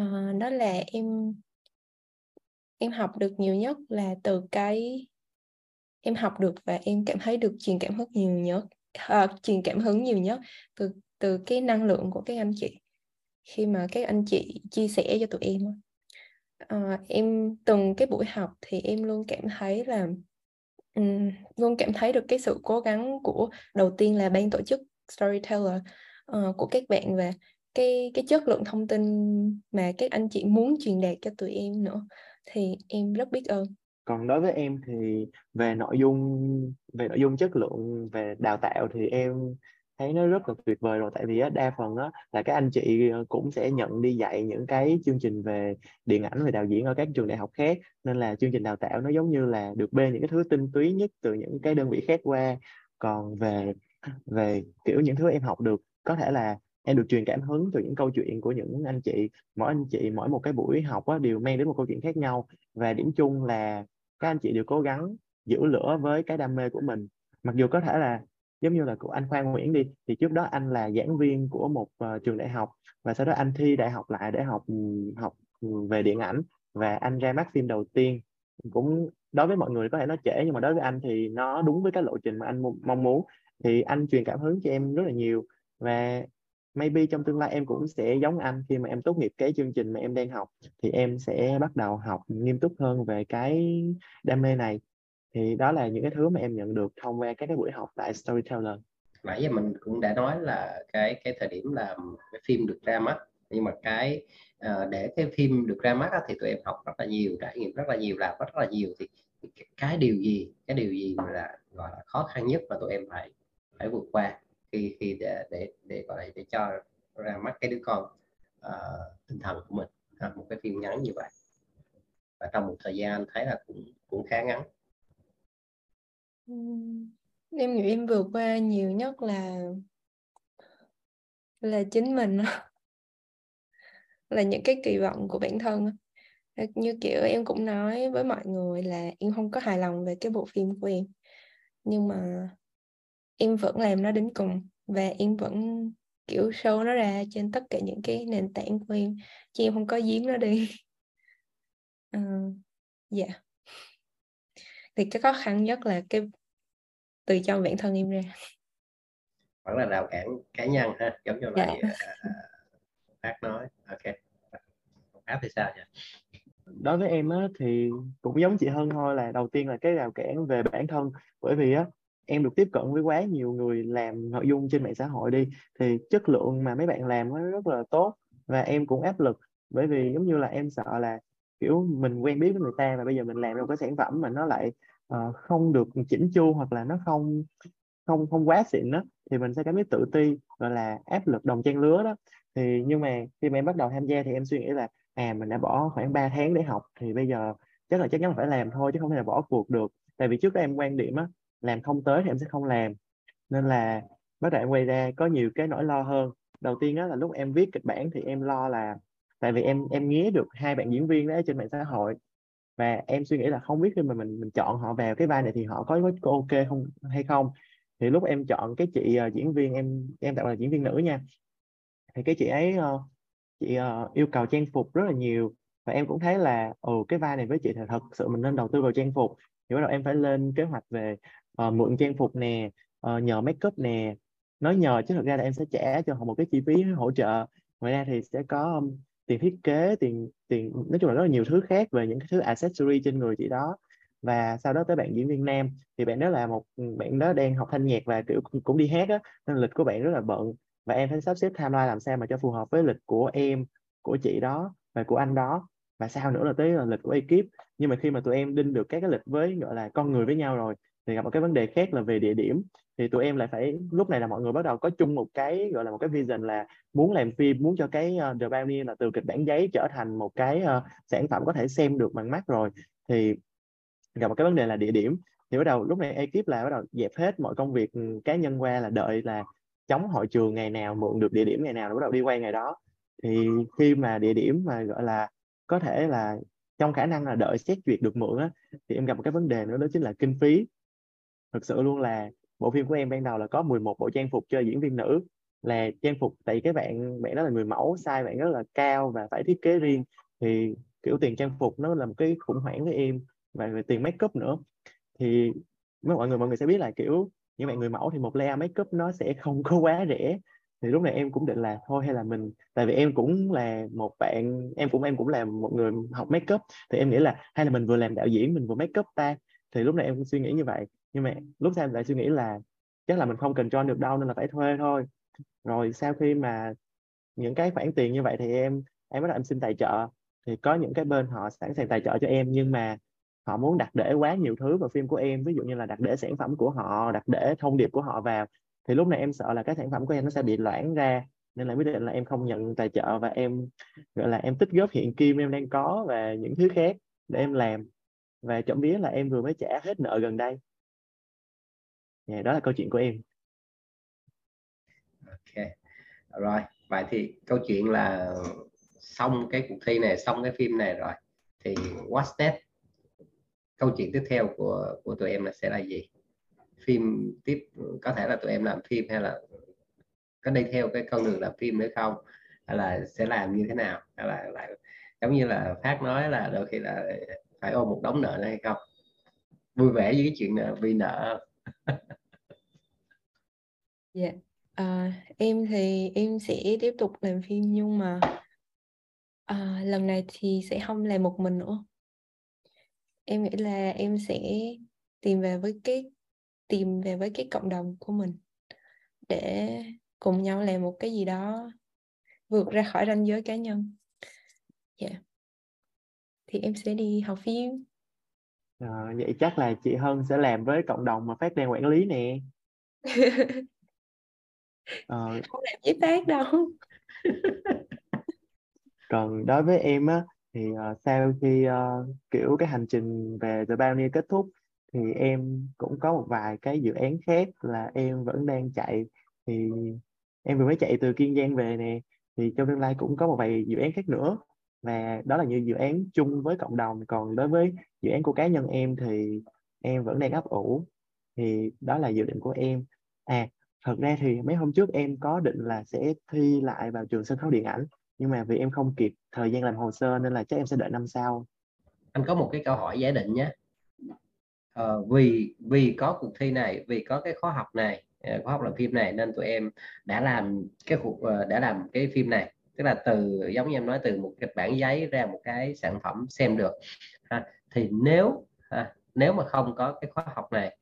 uh, đó là em em học được nhiều nhất là từ cái em học được và em cảm thấy được truyền cảm hứng nhiều nhất uh, truyền cảm hứng nhiều nhất từ từ cái năng lượng của các anh chị. Khi mà các anh chị chia sẻ cho tụi em uh, em từng cái buổi học thì em luôn cảm thấy là um, luôn cảm thấy được cái sự cố gắng của đầu tiên là ban tổ chức storyteller uh, của các bạn và cái cái chất lượng thông tin mà các anh chị muốn truyền đạt cho tụi em nữa. Thì em rất biết ơn. Còn đối với em thì về nội dung về nội dung chất lượng về đào tạo thì em thấy nó rất là tuyệt vời rồi tại vì á, đa phần á, là các anh chị ờ, cũng sẽ nhận đi dạy những cái chương trình về điện ảnh về đạo diễn ở các trường đại học khác. Nên là chương trình đào tạo nó giống như là được bê những cái thứ tinh túy nhất từ những cái đơn vị khác qua. Còn về về kiểu những thứ em học được có thể là em được truyền cảm hứng từ những câu chuyện của những anh chị. Mỗi anh chị mỗi một cái buổi học á, đều mang đến một câu chuyện khác nhau. Và điểm chung là các anh chị đều cố gắng giữ lửa với cái đam mê của mình. Mặc dù có thể là giống như là của anh Khoan Nguyễn đi thì trước đó anh là giảng viên của một uh, trường đại học và sau đó anh thi đại học lại để học học ừ, về điện ảnh và anh ra mắt phim đầu tiên. Cũng đối với mọi người có thể nó trễ nhưng mà đối với anh thì nó đúng với cái lộ trình mà anh mong muốn. Thì anh truyền cảm hứng cho em rất là nhiều và maybe trong tương lai em cũng sẽ giống anh khi mà em tốt nghiệp cái chương trình mà em đang học thì em sẽ bắt đầu học nghiêm túc hơn về cái đam mê này thì đó là những cái thứ mà em nhận được thông qua các cái buổi học tại Storyteller. Nãy giờ mình cũng đã nói là cái cái thời điểm làm cái phim được ra mắt. Nhưng mà cái uh, để cái phim được ra mắt thì tụi em học rất là nhiều trải nghiệm rất là nhiều làm rất là nhiều. Thì cái điều gì cái điều gì mà là gọi là khó khăn nhất mà tụi em phải phải vượt qua khi khi để để để gọi là để cho ra mắt cái đứa con uh, tinh thần của mình à, một cái phim ngắn như vậy? Và trong một thời gian anh thấy là cũng cũng khá ngắn em nghĩ em vượt qua nhiều nhất là là chính mình là những cái kỳ vọng của bản thân ờ, như kiểu em cũng nói với mọi người là em không có hài lòng về cái bộ phim của em. Nhưng mà em vẫn làm nó đến cùng và em vẫn kiểu show nó ra trên tất cả những cái nền tảng của em chứ em không có giếm nó đi. Uh, dạ. Yeah. thì cái khó khăn nhất là cái từ trong bản thân em ra. Vẫn là rào cản cá nhân ha giống như là dạ. phát nói. Ok. Áp thì sao nhỉ? Đối với em á, thì cũng giống chị hơn thôi là đầu tiên là cái rào cản về bản thân. Bởi vì á em được tiếp cận với quá nhiều người làm nội dung trên mạng xã hội đi thì chất lượng mà mấy bạn làm nó rất là tốt và em cũng áp lực. Bởi vì giống như là em sợ là kiểu mình quen biết với người ta và bây giờ mình làm ra một cái sản phẩm mà nó lại uh, không được chỉnh chu hoặc là nó không không không quá xịn đó thì mình sẽ cảm thấy tự ti gọi là áp lực đồng trang lứa đó. Thì nhưng mà khi mà em bắt đầu tham gia thì em suy nghĩ là à mình đã bỏ khoảng 3 tháng để học thì bây giờ chắc là chắc chắn là phải làm thôi chứ không thể là bỏ cuộc được. Tại vì trước đó em quan điểm á làm không tới thì em sẽ không làm. Nên là bắt đầu em quay ra có nhiều cái nỗi lo hơn. Đầu tiên đó là lúc em viết kịch bản thì em lo là tại vì em em nghe được hai bạn diễn viên đó trên mạng xã hội và em suy nghĩ là không biết khi mà mình mình chọn họ vào cái vai này thì họ có có ok không hay không. Thì lúc em chọn cái chị uh, diễn viên em em tạo là diễn viên nữ nha. Thì cái chị ấy uh, chị uh, yêu cầu trang phục rất là nhiều. Và em cũng thấy là ồ cái vai này với chị thì thật sự mình nên đầu tư vào trang phục. Thì bắt đầu em phải lên kế hoạch về uh, mượn trang phục nè uh, nhờ make up nè. Nói nhờ chứ thực ra là em sẽ trả cho họ một cái chi phí hỗ trợ. Ngoài ra thì sẽ có um, tiền thiết kế, tiền tiền, nói chung là rất là nhiều thứ khác về những cái thứ accessory trên người chị đó. Và sau đó tới bạn diễn viên nam, thì bạn đó là một ừ, bạn đó đang học thanh nhạc và, kiểu cũng đi hát á, nên lịch của bạn rất là bận. Và em phải sắp xếp timeline làm sao mà cho phù hợp với lịch của em, của chị đó và của anh đó. Và sau nữa là tới là lịch của ekip. Nhưng mà khi mà tụi em đinh được các cái lịch với, gọi là, con người với nhau rồi, thì gặp một cái vấn đề khác là về địa điểm thì tụi em lại phải lúc này là mọi người bắt đầu có chung một cái gọi là một cái vision là muốn làm phim muốn cho cái uh, The Pioneer là từ kịch bản giấy trở thành một cái uh, sản phẩm có thể xem được bằng mắt rồi. Thì gặp một cái vấn đề là địa điểm. Thì bắt đầu lúc này ekip là bắt đầu dẹp hết mọi công việc ừ, cá nhân qua là đợi là chống hội trường ngày nào mượn được địa điểm ngày nào bắt đầu đi quay ngày đó. Thì khi mà địa điểm mà gọi là có thể là trong khả năng là đợi xét duyệt được mượn á thì em gặp một cái vấn đề nữa đó chính là kinh phí. Thực sự luôn là bộ phim của em ban đầu là có 11 bộ trang phục cho diễn viên nữ. Là trang phục, tại cái bạn bạn đó là người mẫu sai bạn rất là cao và phải thiết kế riêng. Thì kiểu tiền trang phục nó là một cái khủng hoảng với em và về tiền make up nữa. Thì mọi người mọi người sẽ biết là kiểu những bạn người mẫu thì một layer make up nó sẽ không có quá rẻ. Thì lúc này em cũng định là thôi hay là mình, tại vì em cũng là một bạn, em cũng em cũng là một người học make up. Thì em nghĩ là hay là mình vừa làm đạo diễn mình vừa make up ta. Thì lúc này em cũng suy nghĩ như vậy nhưng mà lúc sau em lại suy nghĩ là chắc là mình không cần cho được đâu nên là phải thuê thôi. Rồi sau khi mà những cái khoản tiền như vậy thì em em bắt đầu em xin tài trợ. Thì có những cái bên họ sẵn sàng tài trợ cho em nhưng mà họ muốn đặt để quá nhiều thứ vào phim của em. Ví dụ như là đặt để sản phẩm của họ, đặt để thông điệp của họ vào. Thì lúc này em sợ là cái sản phẩm của em nó sẽ bị loãng ra nên là quyết định là em không nhận tài trợ và em, gọi là em tích góp hiện kim em đang có và những thứ khác để em làm. Và chậm biết là em vừa mới trả hết nợ gần đây yeah, đó là câu chuyện của em. Ok. Rồi vậy thì câu chuyện là xong cái cuộc thi này xong cái phim này rồi. Thì what's next? Câu chuyện tiếp theo của của tụi em là sẽ là gì? Phim tiếp có thể là tụi em làm phim hay là có đi theo cái con đường làm phim nữa không? Hay là sẽ làm như thế nào? Hay là lại giống như là phát nói là đôi khi là phải ôm một đống nợ hay không? Vui vẻ với cái chuyện nợ vì nợ dạ yeah. à, em thì em sẽ tiếp tục làm phim nhưng mà à, lần này thì sẽ không làm một mình nữa em nghĩ là em sẽ tìm về với cái tìm về với cái cộng đồng của mình để cùng nhau làm một cái gì đó vượt ra khỏi ranh giới cá nhân dạ yeah. thì em sẽ đi học phim à, vậy chắc là chị Hân sẽ làm với cộng đồng mà phát đang quản lý nè. Ờ... không làm với phát đâu. Còn đối với em á thì uh, sau khi uh, kiểu cái hành trình về The Bounty kết thúc thì em cũng có một vài cái dự án khác là em vẫn đang chạy. Thì em vừa mới chạy từ Kiên Giang về nè thì trong tương lai cũng có một vài dự án khác nữa và đó là những dự án chung với cộng đồng. Còn đối với dự án của cá nhân em thì em vẫn đang ấp ủ. Thì đó là dự định của em. À thật ra thì mấy hôm trước em có định là sẽ thi lại vào trường sân khấu điện ảnh. Nhưng mà vì em không kịp thời gian làm hồ sơ nên là chắc em sẽ đợi năm sau. Anh có một cái câu hỏi giả định nhé. Ờ, vì vì có cuộc thi này vì có cái khóa học này ờ, khóa học làm phim này nên tụi em đã làm cái cuộc ờ, đã làm cái phim này tức là từ giống như em nói từ một kịch bản giấy ra một cái sản phẩm xem được ha. thì nếu ha, nếu mà không có cái khóa học này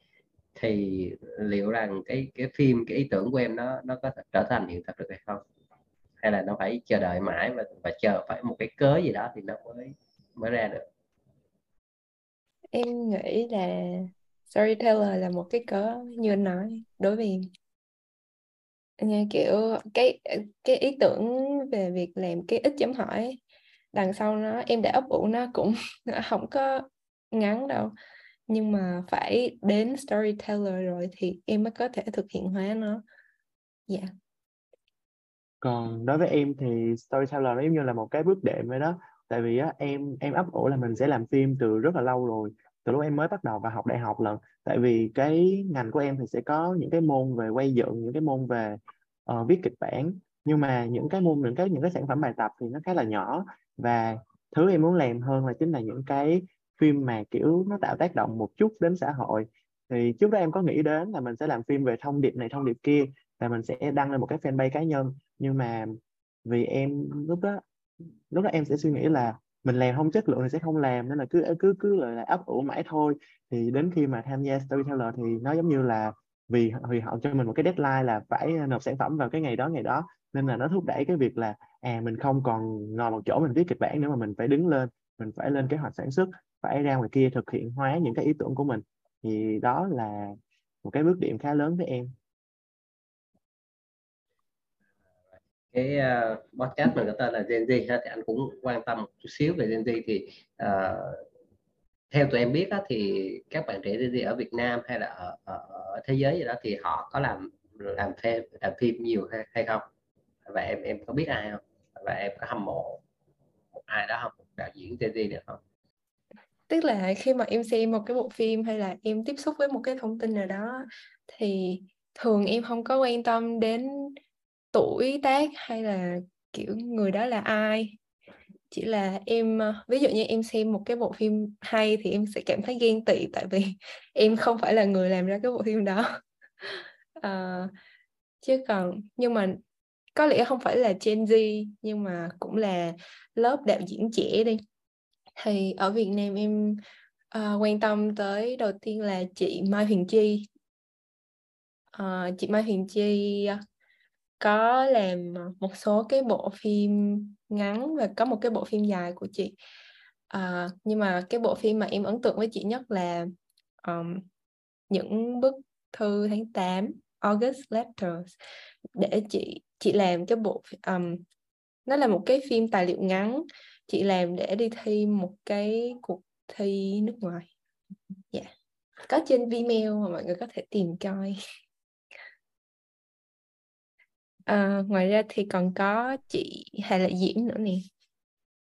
thì liệu rằng cái cái phim cái ý tưởng của em nó nó có trở thành hiện thực được hay không? Hay là nó phải chờ đợi mãi và, và chờ phải một cái cớ gì đó thì nó mới mới ra được? Em nghĩ là storyteller là một cái cớ như anh nói đối với em nghe kiểu cái cái ý tưởng về việc làm cái ít chấm hỏi đằng sau nó em đã ấp ủ nó cũng không có ngắn đâu. Nhưng mà phải đến storyteller rồi thì em mới có thể thực hiện hóa nó. Dạ. Yeah còn đối với em thì storyteller nó giống như là một cái bước đệm vậy đó. Tại vì á, em em ấp ủ là mình sẽ làm phim từ rất là lâu rồi từ lúc em mới bắt đầu vào học đại học lần tại vì cái ngành của em thì sẽ có những cái môn về quay dựng những cái môn về uh, viết kịch bản. Nhưng mà những cái môn những cái những cái sản phẩm bài tập thì nó khá là nhỏ. Và thứ em muốn làm hơn là chính là những cái phim mà kiểu nó tạo tác động một chút đến xã hội. Thì trước đó em có nghĩ đến là mình sẽ làm phim về thông điệp này thông điệp kia và mình sẽ đăng lên một cái fanpage cá nhân. Nhưng mà vì em lúc đó lúc đó em sẽ suy nghĩ là mình làm không chất lượng thì sẽ không làm, nên là cứ cứ cứ lại là ấp ủ mãi thôi. Thì đến khi mà tham gia storyteller thì nó giống như là vì vì họ cho mình một cái deadline là phải nộp sản phẩm vào cái ngày đó ngày đó. Nên là nó thúc đẩy cái việc là à mình không còn ngồi một chỗ mình viết kịch bản nữa mà mình phải đứng lên, mình phải lên kế hoạch sản xuất, phải ra ngoài kia thực hiện hóa những cái ý tưởng của mình. Thì đó là một cái bước điểm khá lớn với em. Cái uh, podcast mình có tên là Gen Z ha, thì anh cũng quan tâm một chút xíu về Gen Z thì uh, theo tụi em biết á, thì các bạn trẻ Gen Z ở Việt Nam hay là ở, ở, ở thế giới gì đó thì họ có làm làm phim làm phim nhiều hay, hay không? Và em em có biết ai không? Và em có hâm mộ một ai đó không? Một đạo diễn Gen Z được không? Tức là khi mà em xem một cái bộ phim hay là em tiếp xúc với một cái thông tin nào đó thì thường em không có quan tâm đến tuổi tác hay là kiểu người đó là ai? Chỉ là em ờ, ví dụ như em xem một cái bộ phim hay thì em sẽ cảm thấy ghen tị tại vì em không phải là người làm ra cái bộ phim đó. À, chứ còn nhưng mà có lẽ không phải là Gen Z nhưng mà cũng là lớp đạo diễn trẻ đi. Thì ở Việt Nam em uh, quan tâm tới đầu tiên là chị Mai Huyền Chi. Uh, chị Mai Huyền Chi có làm một số cái bộ phim ngắn và có một cái bộ phim dài của chị. À, nhưng mà cái bộ phim mà em ấn tượng với chị nhất là um, những bức thư tháng 8 August Letters. Để chị chị làm cái bộ um, nó là một cái phim tài liệu ngắn. Chị làm để đi thi một cái cuộc thi nước ngoài. Dạ. Yeah. có trên Vimeo mà mọi người có thể tìm coi. à, ngoài ra thì còn có chị Hà Lệ Diễm nữa nè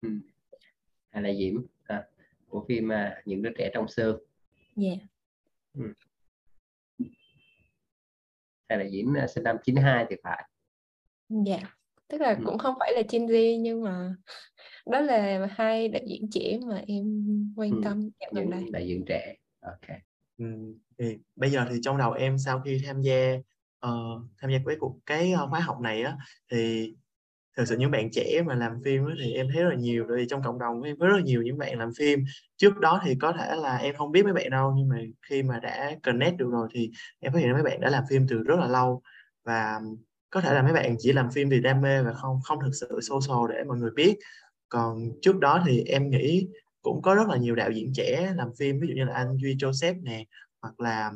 ừ. Hà Lệ Diễm à, của phim à, những đứa trẻ trong xương dạ yeah. ừ. Hà Lệ Diễm à, sinh năm 92 thì phải dạ yeah. tức là ừ. cũng không phải là Gen Z nhưng mà đó là hai đại diện trẻ mà em quan ừ. tâm dạo gần đây đại diện trẻ ok ừ. thì bây giờ thì trong đầu em sau khi tham gia uh, tham gia cái cuộc cái uh, khóa học này á thì thực sự những bạn trẻ mà làm phim á, thì em thấy rất là nhiều rồi vì trong cộng đồng em có rất là nhiều những bạn làm phim. Trước đó thì có thể là em không biết mấy bạn đâu nhưng mà khi mà đã connect được rồi thì em phát hiện mấy bạn đã làm phim từ rất là lâu. Và có thể là mấy bạn chỉ làm phim vì đam mê và không không thực sự social để mọi người biết. Còn trước đó thì em nghĩ cũng có rất là nhiều đạo diễn trẻ làm phim ví dụ như là anh Duy Joseph nè hoặc là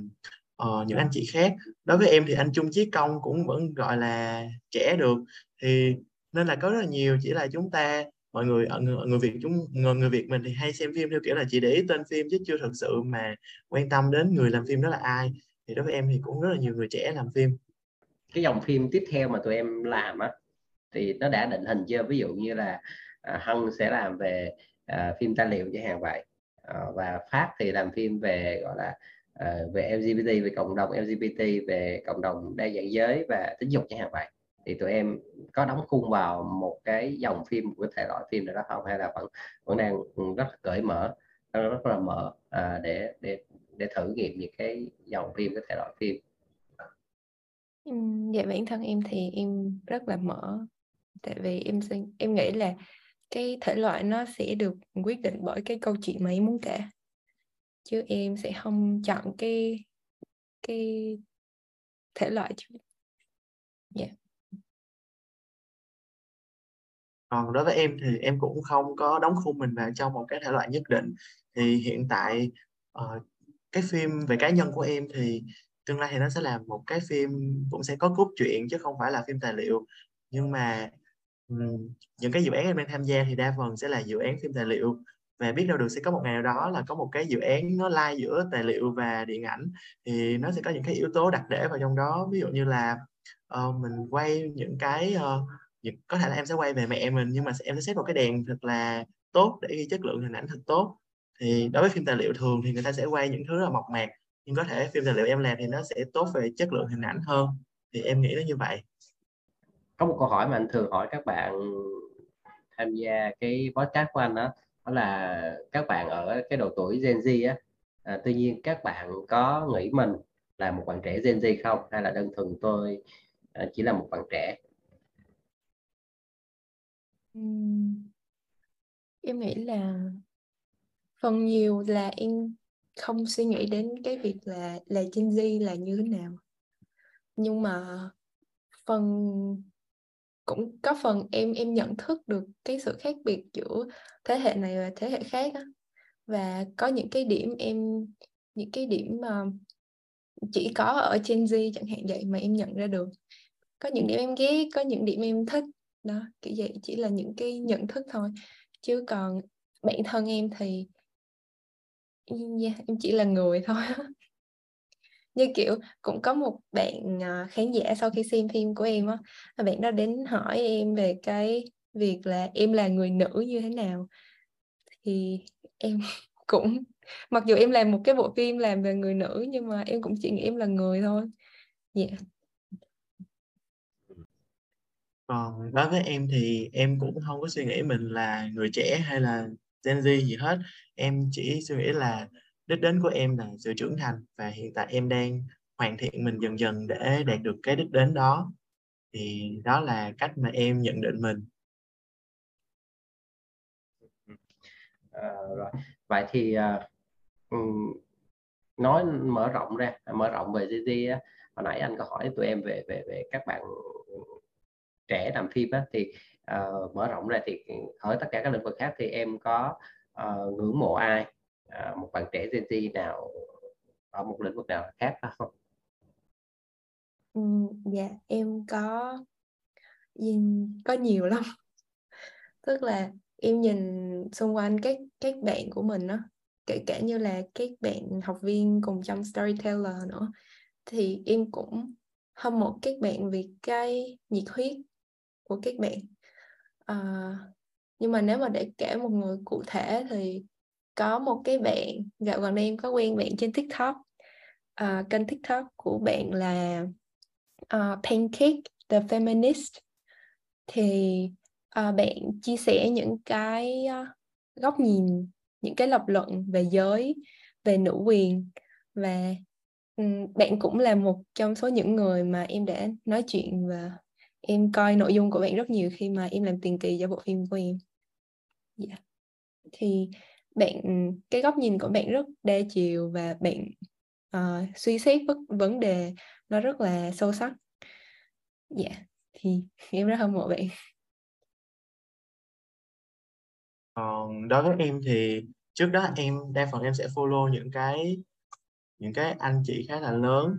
uh, những anh chị khác. Đối với em thì anh Trung Chí Công cũng vẫn gọi là trẻ được. Thì nên là có rất là nhiều chỉ là chúng ta mọi người ở người, người Việt chúng người, người Việt mình thì hay xem phim theo kiểu là chỉ để ý tên phim chứ chưa thật sự mà quan tâm đến người làm phim đó là ai. Thì đối với em thì cũng rất là nhiều người trẻ làm phim. Cái dòng phim tiếp theo mà tụi em làm á thì nó đã định hình chưa? Ví dụ như là à, Hân sẽ làm về à, phim tài liệu chẳng hạn vậy. À, và Phát thì làm phim về gọi là Ờ, về LGBT về cộng đồng LGBT về cộng đồng đa dạng giới và tính dục chẳng hạn vậy. Thì tụi em có đóng khung vào một cái dòng phim của thể loại phim nào đó không? Hay là vẫn vẫn đang ừ, rất là cởi mở rất là mở à, để để để thử nghiệm những cái dòng phim cái thể loại phim? Dạ bản thân em thì em rất là mở tại vì em em nghĩ là cái thể loại nó sẽ được quyết định bởi cái câu chuyện mà em muốn kể chứ em sẽ không chọn cái cái thể loại chứ. Yeah. Còn đối với em thì em cũng không có đóng khung mình vào trong một cái thể loại nhất định. Thì hiện tại uh, cái phim về cá nhân của em thì tương lai thì nó sẽ là một cái phim cũng sẽ có cốt truyện chứ không phải là phim tài liệu. Nhưng mà những cái dự án em đang tham gia thì đa phần sẽ là dự án phim tài liệu và biết đâu được sẽ có một ngày nào đó là có một cái dự án nó lai giữa tài liệu và điện ảnh thì nó sẽ có những cái yếu tố đặc để vào trong đó. Ví dụ như là uh, mình quay những cái uh, có thể là em sẽ quay về mẹ mình nhưng mà em sẽ xét một cái đèn thật là tốt để ghi chất lượng hình ảnh thật tốt. Thì đối với phim tài liệu thường thì người ta sẽ quay những thứ là mộc mạc nhưng có thể phim tài liệu em làm thì nó sẽ tốt về chất lượng hình ảnh hơn. Thì em nghĩ nó như vậy. Có một câu hỏi mà anh thường hỏi các bạn tham gia cái podcast của anh đó đó là các bạn ở cái độ tuổi Gen Z á. À, tuy nhiên các bạn có nghĩ mình là một bạn trẻ Gen Z không? Hay là đơn thuần tôi à, chỉ là một bạn trẻ? Em nghĩ là phần nhiều là em không suy nghĩ đến cái việc là là Gen Z là như thế nào. Nhưng mà phần cũng có phần em em nhận thức được cái sự khác biệt giữa thế hệ này và thế hệ khác á. và có những cái điểm em những cái điểm mà chỉ có ở Gen Z chẳng hạn vậy mà em nhận ra được. Có những điểm em ghét có những điểm em thích. Đó kiểu vậy chỉ là những cái nhận thức thôi. Chứ còn bản thân em thì yeah, em chỉ là người thôi. Như kiểu cũng có một bạn à, khán giả sau khi xem phim của em á bạn đó đến hỏi em về cái việc là em là người nữ như thế nào. Thì em cũng, mặc dù em làm một cái bộ phim làm về người nữ, nhưng mà em cũng chỉ nghĩ em là người thôi. Yeah. còn đối với em thì em cũng không có suy nghĩ mình là người trẻ hay là Gen Z gì hết. Em chỉ suy nghĩ là đích đến của em là sự trưởng thành và hiện tại em đang hoàn thiện mình dần dần để đạt được cái đích đến đó. Thì đó là cách mà em nhận định mình. À, rồi. Vậy thì uh, nói mở rộng ra mở rộng về GG á hồi nãy anh có hỏi tụi em về về về các bạn trẻ làm phim á thì uh, mở rộng ra thì ở tất cả các lĩnh vực khác thì em có uh, ngưỡng mộ ai? Uh, một bạn trẻ Gen Z nào ở một lĩnh vực nào khác không? Ừ, dạ em có có nhiều lắm. Tức là em nhìn xung quanh các các bạn của mình đó kể cả như là các bạn học viên cùng trong storyteller nữa thì em cũng hâm mộ các bạn vì cái nhiệt huyết của các bạn. À, nhưng mà nếu mà để kể một người cụ thể thì có một cái bạn dạo gần đây em có quen bạn trên tiktok. À, kênh tiktok của bạn là uh, pancake the feminist. Thì uh, bạn chia sẻ những cái uh, góc nhìn những cái lập luận về giới về nữ quyền và um, bạn cũng là một trong số những người mà em đã nói chuyện và em coi nội dung của bạn rất nhiều khi mà em làm tiền kỳ cho bộ phim của em yeah. Dạ. thì bạn cái góc nhìn của bạn rất đa chiều và bạn uh, suy xét vấn đề nó rất là sâu sắc dạ yeah. thì em rất hâm mộ bạn còn đối với em thì trước đó em, đa phần em sẽ follow những cái những cái anh chị khá là lớn.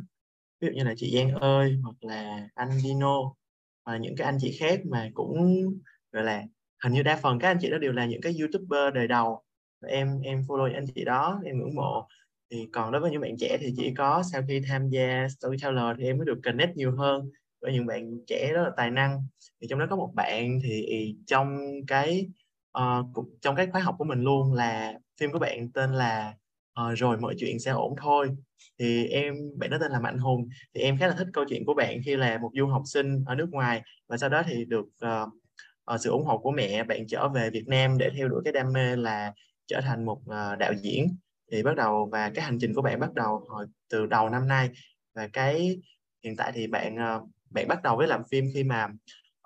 Ví dụ như là chị Giang ơi, hoặc là anh Dino và những cái anh chị khác mà cũng, gọi là, hình như đa phần các anh chị đó đều là những cái youtuber đời đầu. Em em follow những anh chị đó, em ngưỡng mộ. Thì còn đối với những bạn trẻ thì chỉ có sau khi tham gia storyteller thì em mới được connect nhiều hơn với những bạn trẻ rất là tài năng. Thì trong đó có một bạn thì trong cái uh, trong cái khóa học của mình luôn là phim của bạn tên là uh, rồi mọi chuyện sẽ ổn thôi thì em bạn đó tên là Mạnh Hùng thì em khá là thích câu chuyện của bạn khi là một du học sinh ở nước ngoài và sau đó thì được uh, uh, sự ủng hộ của mẹ bạn trở về Việt Nam để theo đuổi cái đam mê là trở thành một uh, đạo diễn thì bắt đầu và cái hành trình của bạn bắt đầu hồi từ đầu năm nay và cái hiện tại thì bạn uh, bạn bắt đầu với làm phim khi mà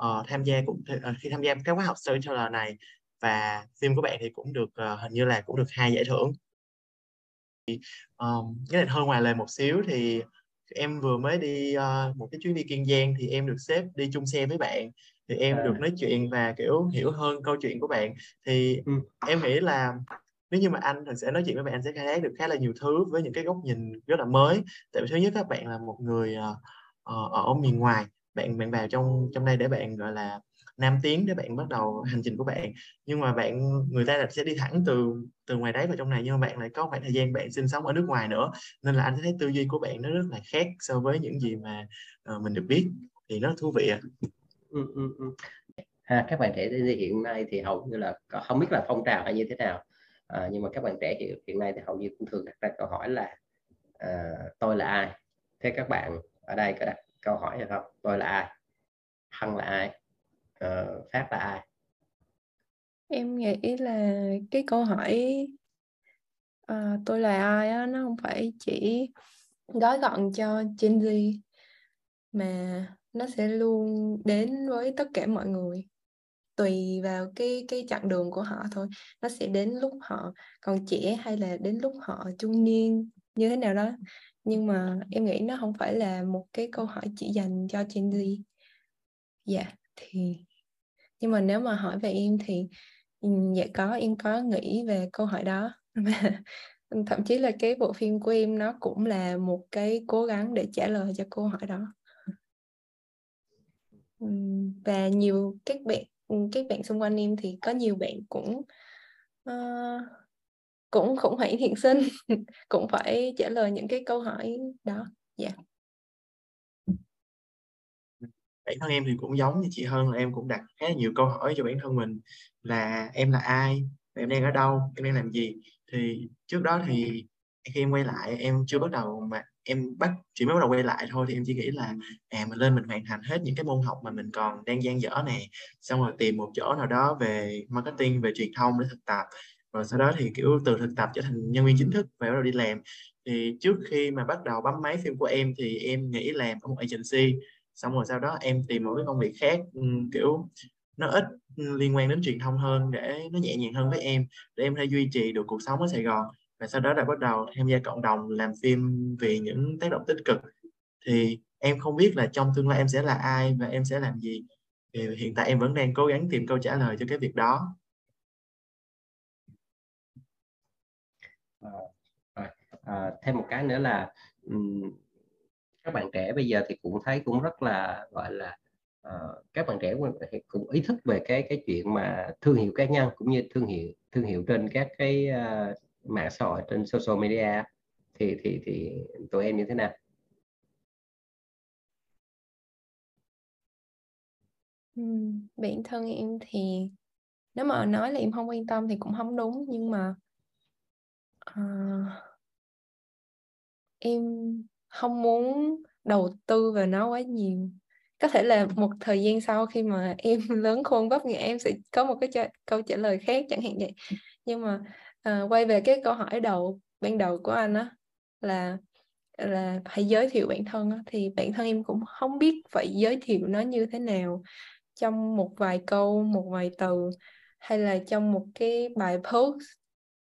uh, tham gia cũng uh, khi tham gia các khóa học storyteller này và phim của bạn thì cũng được uh, hình như là cũng được hai giải thưởng um, cái này hơi ngoài lời một xíu thì em vừa mới đi uh, một cái chuyến đi kiên giang thì em được xếp đi chung xe với bạn thì em à. được nói chuyện và kiểu hiểu hơn câu chuyện của bạn thì ừ. em nghĩ là nếu như mà anh thật sẽ nói chuyện với bạn anh sẽ khai thác được khá là nhiều thứ với những cái góc nhìn rất là mới tại vì thứ nhất các bạn là một người uh, ở miền ngoài bạn bạn vào trong trong đây để bạn gọi là nam tiến để bạn bắt đầu hành trình của bạn. Nhưng mà bạn người ta sẽ đi thẳng từ từ ngoài đấy vào trong này nhưng mà bạn lại có khoảng thời gian bạn sinh sống ở nước ngoài nữa. Nên là anh thấy tư duy của bạn nó rất là khác so với những gì mà uh, mình được biết. Thì nó thú vị à. ừ, ừ, ừ. À, các bạn trẻ hiện nay thì hầu như là không biết là phong trào hay như thế nào. À, nhưng mà các bạn trẻ hiện, hiện nay thì hầu như cũng thường đặt ra câu hỏi là à, tôi là ai? Thế các bạn ở đây có đặt câu hỏi hay không? Tôi là ai? Hân là ai? Ờ, uh, phát là ai? Em nghĩ là cái câu hỏi uh, tôi là ai á nó không phải chỉ gói gọn cho Gen Z mà nó sẽ luôn đến với tất cả mọi người. Tùy vào cái cái chặng đường của họ thôi. Nó sẽ đến lúc họ còn trẻ hay là đến lúc họ trung niên như thế nào đó. Nhưng mà em nghĩ nó không phải là một cái câu hỏi chỉ dành cho Gen Z. Dạ yeah, thì nhưng mà nếu mà hỏi về em thì ừ, dạ có em có nghĩ về câu hỏi đó. Thậm chí là cái bộ phim của em nó cũng là một cái cố gắng để trả lời cho câu hỏi đó. Ừ, và nhiều các bạn ừ, các bạn xung quanh em thì có nhiều bạn cũng uh, cũng khủng hoảng hiện sinh cũng phải trả lời những cái câu hỏi đó. Dạ. yeah bản thân em thì cũng giống như chị hơn là em cũng đặt khá là nhiều câu hỏi cho bản thân mình là em là ai em đang ở đâu, em đang làm gì. Thì trước đó thì khi em quay lại, em chưa bắt đầu mà em bắt, chỉ mới bắt đầu quay lại thôi, thì em chỉ nghĩ là à mình lên mình hoàn thành hết những cái môn học mà mình còn đang gian dở nè. Xong rồi tìm một chỗ nào đó về marketing, về truyền thông để thực tập. Rồi sau đó thì, kiểu, từ thực tập trở thành nhân viên chính thức và bắt đầu đi làm. Thì trước khi mà bắt đầu bấm máy phim của em thì em nghĩ làm ở một agency xong rồi sau đó em tìm một cái công việc khác ừ, kiểu nó ít liên quan đến truyền thông hơn để nó nhẹ nhàng hơn với em để em có thể duy trì được cuộc sống ở Sài Gòn. Và sau đó đã bắt đầu tham gia cộng đồng làm phim vì những tác động tích cực. Thì em không biết là trong tương lai em sẽ là ai và em sẽ làm gì. Thì hiện tại em vẫn đang cố gắng tìm câu trả lời cho cái việc đó. À, à, thêm một cái nữa là um, các bạn trẻ bây giờ thì cũng thấy cũng rất là gọi là uh, các bạn trẻ cũng ý thức về cái cái chuyện mà thương hiệu cá nhân cũng như thương hiệu thương hiệu trên các cái uh, mạng xã hội trên social media thì thì thì tụi em như thế nào? Ừ, bản thân em thì nếu mà nói là em không quan tâm thì cũng không đúng nhưng mà uh, em không muốn đầu tư vào nó quá nhiều. Có thể là một thời gian sau khi mà em lớn khôn vấp ngã em sẽ có một cái ch- câu trả lời khác chẳng hạn vậy. Nhưng mà uh, quay về cái câu hỏi đầu ban đầu của anh á là là hãy giới thiệu bản thân á, thì bản thân em cũng không biết phải giới thiệu nó như thế nào trong một vài câu một vài từ hay là trong một cái bài post.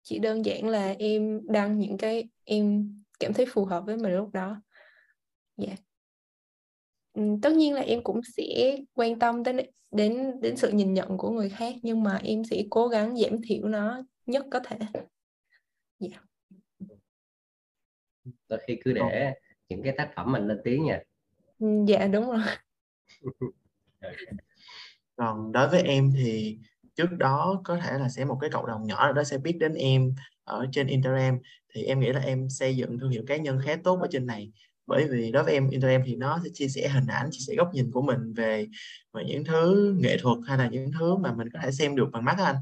Chỉ đơn giản là em đăng những cái em cảm thấy phù hợp với mình lúc đó. Dạ. Yeah. tất nhiên là em cũng sẽ quan tâm đến đến đến sự nhìn nhận của người khác nhưng mà em sẽ cố gắng giảm thiểu nó nhất có thể. Dạ. Yeah. đôi khi cứ để những cái tác phẩm mình lên tiếng nha. Dạ đúng rồi. Còn đối với em thì trước đó có thể là sẽ một cái cộng đồng nhỏ đó sẽ biết đến em ở trên Instagram thì em nghĩ là em xây dựng thương hiệu cá nhân khá tốt ở trên này. Bởi vì đối với em Instagram thì nó sẽ chia sẻ hình ảnh chia sẻ góc nhìn của mình về, về những thứ nghệ thuật hay là những thứ mà mình có thể xem được bằng mắt anh.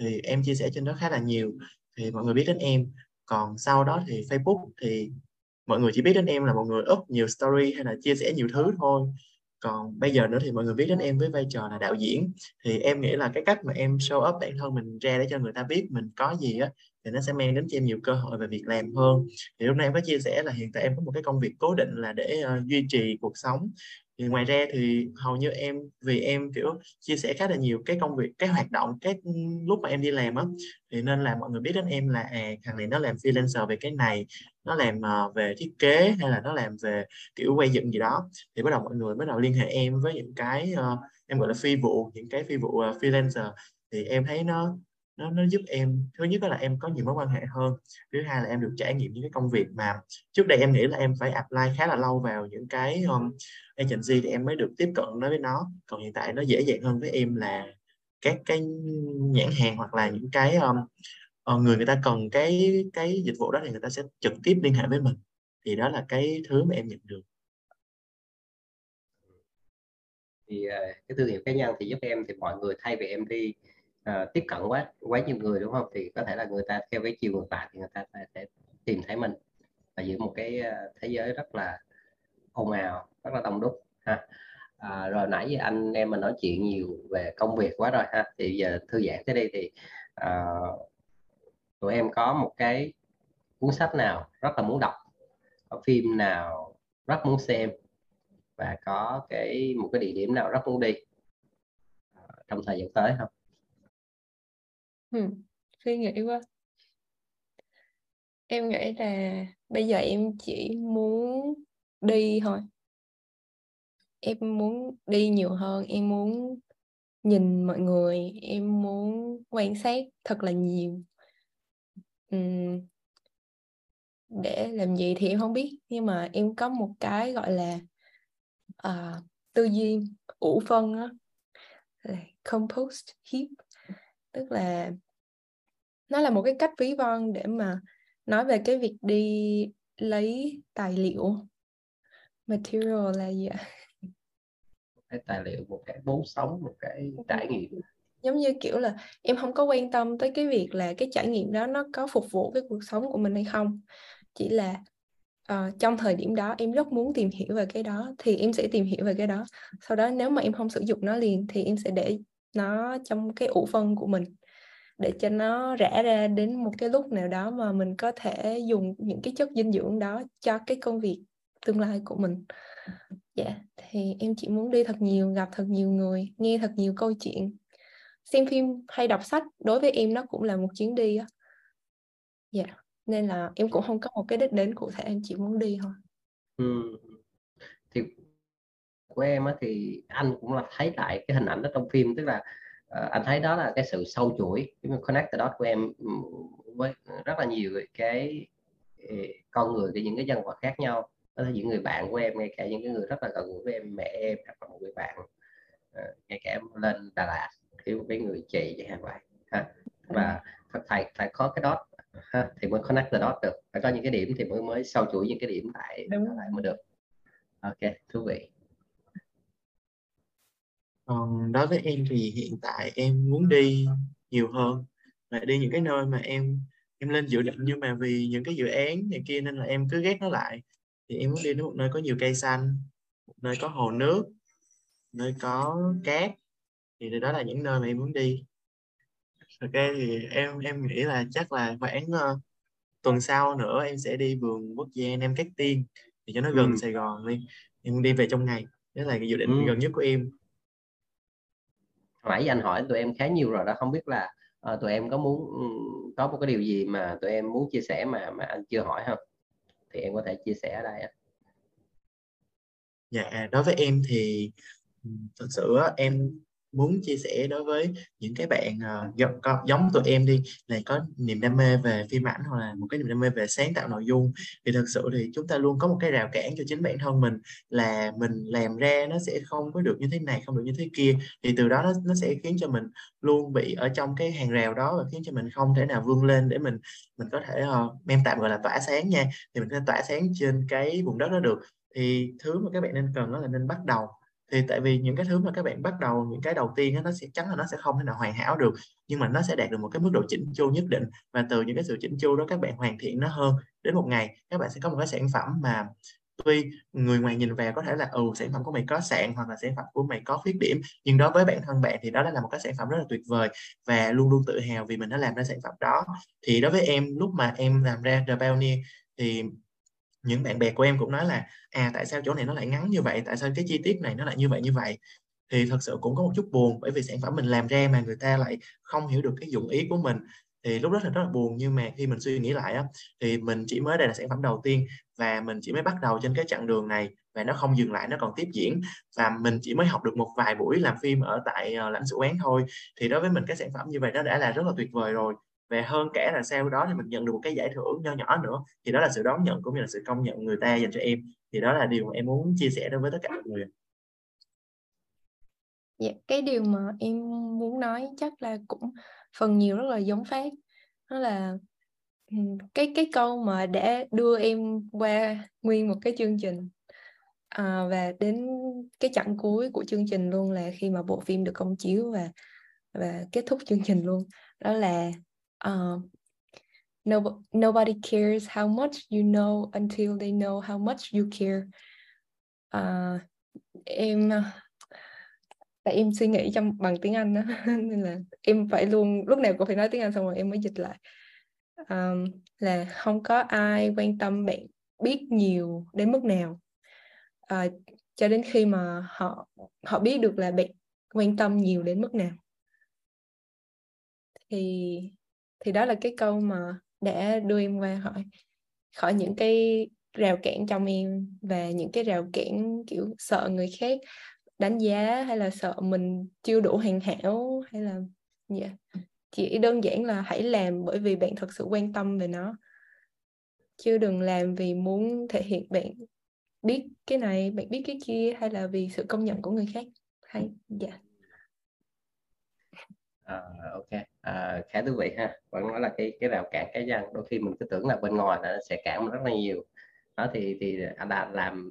Thì em chia sẻ trên đó khá là nhiều thì mọi người biết đến em. Còn sau đó thì Facebook thì mọi người chỉ biết đến em là một người up nhiều story hay là chia sẻ nhiều thứ thôi. Còn bây giờ nữa thì mọi người biết đến em với vai trò là đạo diễn. Thì em nghĩ là cái cách mà em show up bản thân mình ra để cho người ta biết mình có gì á thì nó sẽ mang đến cho em nhiều cơ hội về việc làm hơn. Thì lúc nãy em có chia sẻ là hiện tại em có một cái công việc cố định là để uh, duy trì cuộc sống. Thì ngoài ra thì hầu như em vì em kiểu chia sẻ khá là nhiều cái công việc cái hoạt động cái ừ, lúc mà em đi làm á thì nên là mọi người biết đến em là à thằng này nó làm freelancer về cái này nó làm uh, về thiết kế hay là nó làm về kiểu quay dựng gì đó. Thì bắt đầu mọi người bắt đầu liên hệ em với những cái uh, em gọi là phi vụ những cái phi vụ uh, freelancer. Thì em thấy nó nó nó giúp em thứ nhất là em có nhiều mối quan hệ hơn. Thứ hai là em được trải nghiệm những cái công việc mà trước đây em nghĩ là em phải apply khá là lâu vào những cái um, agency thì em mới được tiếp cận nói với nó. Còn hiện tại nó dễ dàng hơn với em là các cái nhãn hàng hoặc là những cái um, ờ, người người ta cần cái cái dịch vụ đó thì người ta sẽ trực tiếp liên hệ với mình. Thì đó là cái thứ mà em nhận được. Thì ờ, cái thương hiệu cá nhân thì giúp em thì mọi người thay vì em đi uh, tiếp cận quá quá nhiều người đúng không? Thì có thể là người ta theo cái chiều ngược lại thì người ta sẽ tìm thấy mình và giữa một cái ờ, thế giới rất là ồn ào rất là đông đúc ha. À, rồi nãy giờ anh em mình nói chuyện nhiều về công việc quá rồi ha. Thì giờ thư giãn tới đây thì à, tụi em có một cái cuốn sách nào rất là muốn đọc có phim nào rất muốn xem và có cái một cái địa điểm nào rất muốn đi trong thời gian tới không? Ừ, suy nghĩ quá. Em nghĩ là bây giờ em chỉ muốn đi thôi. Em muốn đi nhiều hơn, em muốn nhìn mọi người, em muốn quan sát thật là nhiều. Để làm gì thì em không biết, nhưng mà em có một cái gọi là uh, tư duy ủ phân á, là compost heap tức là nó là một cái cách ví von để mà nói về cái việc đi lấy tài liệu material là gì ạ? Cái tài liệu một cái vốn sống một cái trải nghiệm. Giống như kiểu là em không có quan tâm tới cái việc là cái trải nghiệm đó nó có phục vụ cái cuộc sống của mình hay không. Chỉ là uh, trong thời điểm đó em rất muốn tìm hiểu về cái đó thì em sẽ tìm hiểu về cái đó. Sau đó nếu mà em không sử dụng nó liền thì em sẽ để nó trong cái ủ phân của mình để cho nó rã ra đến một cái lúc nào đó mà mình có thể dùng những cái chất dinh dưỡng đó cho cái công việc tương lai của mình Dạ, thì em chỉ muốn đi thật nhiều, gặp thật nhiều người, nghe thật nhiều câu chuyện. Xem phim hay đọc sách đối với em nó cũng là một chuyến đi á. Dạ, nên là em cũng không có một cái đích đến cụ thể, em chỉ muốn đi thôi. Ừ. ừ. Của em á, thì anh cũng là thấy lại cái hình ảnh đó trong phim. Tức là uh, anh thấy đó là cái sự sâu chuỗi cái connect the dot của em với rất là nhiều cái con người cái những cái nhân vật khác nhau. Đó là những người bạn của em ngay cả những cái người rất là gần gũi với em mẹ em hoặc là một người bạn uh, ngay cả em lên Đà Lạt một cái người chị chẳng hạn vậy ha. Và phải phải có cái đó ha, thì mới connect the dot được. Phải có những cái điểm thì mới mới sâu chuỗi những cái điểm lại lại mới được. Ok thú vị còn đối với em thì hiện tại em muốn đi nhiều hơn và đi những cái nơi mà em em lên dự định. Nhưng mà vì những cái dự án này kia nên là em cứ ghét nó lại. Thì em muốn đi đến một nơi có nhiều cây xanh một nơi có hồ nước nơi có cát. Thì đó là những nơi mà em muốn đi. Ok thì em em nghĩ là chắc là khoảng uh, tuần sau nữa em sẽ đi vườn quốc gia Nam Cát Tiên. Thì cho nó gần ừ. Sài Gòn đi. Em đi về trong ngày. Đó là cái dự định ừ. gần nhất của em nãy anh hỏi tụi em khá nhiều rồi đó không biết là uh, tụi em có muốn ừ, có một cái điều gì mà tụi em muốn chia sẻ mà mà anh chưa hỏi không? Thì em có thể chia sẻ ở đây dạ đối với em thì ừ, thật sự em muốn chia sẻ đối với những cái bạn uh, giống tụi em đi là có niềm đam mê về phim ảnh hoặc là một cái niềm đam mê về sáng tạo nội dung thì thật sự thì chúng ta luôn có một cái rào cản cho chính bản thân mình là mình làm ra nó sẽ không có được như thế này không được như thế kia thì từ đó nó nó sẽ khiến cho mình luôn bị ở trong cái hàng rào đó và khiến cho mình không thể nào vươn lên để mình mình có thể ờ, uh, em tạm gọi là tỏa sáng nha. Thì mình có thể tỏa sáng trên cái vùng đất đó được. Thì thứ mà các bạn nên cần đó là nên bắt đầu thì tại vì những cái thứ mà các bạn bắt đầu những cái đầu tiên đó, nó sẽ chắn là nó sẽ không thể nào hoàn hảo được nhưng mà nó sẽ đạt được một cái mức độ chỉnh chu nhất định. Và từ những cái sự chỉnh chu đó các bạn hoàn thiện nó hơn. Đến một ngày các bạn sẽ có một cái sản phẩm mà tuy người ngoài nhìn vào có thể là ừ sản phẩm của mày có sạn hoặc là sản phẩm của mày có khuyết điểm nhưng đối với bản thân bạn thì đó là một cái sản phẩm rất là tuyệt vời và luôn luôn tự hào vì mình đã làm ra sản phẩm đó. Thì đối với em lúc mà em làm ra The Pioneer thì những bạn bè của em cũng nói là à tại sao chỗ này nó lại ngắn như vậy? Tại sao cái chi tiết này nó lại như vậy như vậy? Thì thật sự cũng có một chút buồn bởi vì sản phẩm mình làm ra mà người ta lại không hiểu được cái dụng ý của mình. Thì lúc đó thì rất là buồn nhưng mà khi mình suy nghĩ lại á, thì mình chỉ mới đây là sản phẩm đầu tiên và mình chỉ mới bắt đầu trên cái chặng đường này và nó không dừng lại nó còn tiếp diễn. Và mình chỉ mới học được một vài buổi làm phim ở tại ờ, lãnh sự quán thôi. Thì đối với mình cái sản phẩm như vậy nó đã là rất là tuyệt vời rồi về hơn cả là sau đó thì mình nhận được một cái giải thưởng nho nhỏ nữa. Thì đó là sự đón nhận cũng như là sự công nhận người ta dành cho em. Thì đó là điều mà em muốn chia sẻ đối với tất cả mọi người. Dạ, cái điều mà em muốn nói chắc là cũng phần nhiều rất là giống phát. Đó là ừ, cái cái câu mà đã đưa em qua nguyên một cái chương trình. À, và đến cái chặng cuối của chương trình luôn là khi mà bộ phim được công chiếu và và kết thúc chương trình luôn. Đó là Um, uh, no, nobody cares how much you know until they know how much you care. Uh, em tại em suy nghĩ trong bằng tiếng Anh đó nên là em phải luôn lúc nào cũng phải nói tiếng Anh xong rồi em mới dịch lại. Um, là không có ai quan tâm bạn biết nhiều đến mức nào. Uh, cho đến khi mà họ họ biết được là bạn quan tâm nhiều đến mức nào. Thì thì đó là cái câu mà để đưa em qua khỏi khỏi những cái rào cản trong em và những cái rào cản, kiểu, sợ người khác đánh giá hay là sợ mình chưa đủ hoàn hảo hay là yeah. chỉ đơn giản là hãy làm bởi vì bạn thật sự quan tâm về nó, chứ đừng làm vì muốn thể hiện bạn biết cái này, bạn biết cái kia hay là vì sự công nhận của người khác hay dạ yeah à, ok. À, khá thú vị ha. Vẫn nói là cái cái rào cản cá nhân đôi khi mình cứ tưởng là bên ngoài nó sẽ cản rất là nhiều. Đó thì thì anh đã làm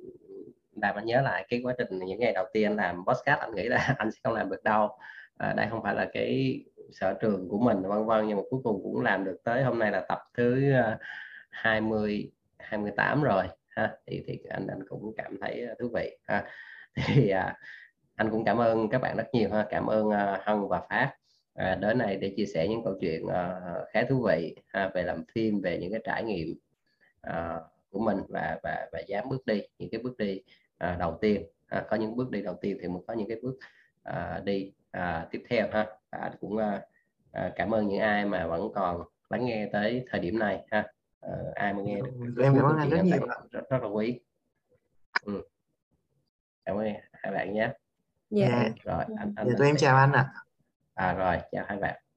làm anh nhớ lại cái quá trình những ngày đầu tiên làm podcast anh nghĩ là anh sẽ không làm được đâu. À, đây không phải là cái sở trường của mình vân vân nhưng mà cuối cùng cũng làm được tới hôm nay là tập thứ ờ, 20 28 rồi ha. Thì thì anh anh cũng cảm thấy thú vị ha. Thì à, anh cũng cảm ơn các bạn rất nhiều ha. Cảm ơn uh, Hân và Phát à, đến này để chia sẻ những câu chuyện uh, khá thú vị ha, về làm phim về những cái trải nghiệm uh, của mình và và và dám bước đi những cái bước đi à, đầu tiên à, có những bước đi đầu tiên thì mình có những cái bước à, đi à, tiếp theo ha và cũng à, à, cảm ơn những ai mà vẫn còn lắng nghe tới thời điểm này ha à, ai mà nghe được em cảm ơn anh rất nhiều. rất, rất là quý. Ừ. cảm ơn hai bạn nhé. Dạ. Dạ. rồi anh, anh Dạ, anh tụi em sẽ- chào anh ạ à rồi chào hai bạn.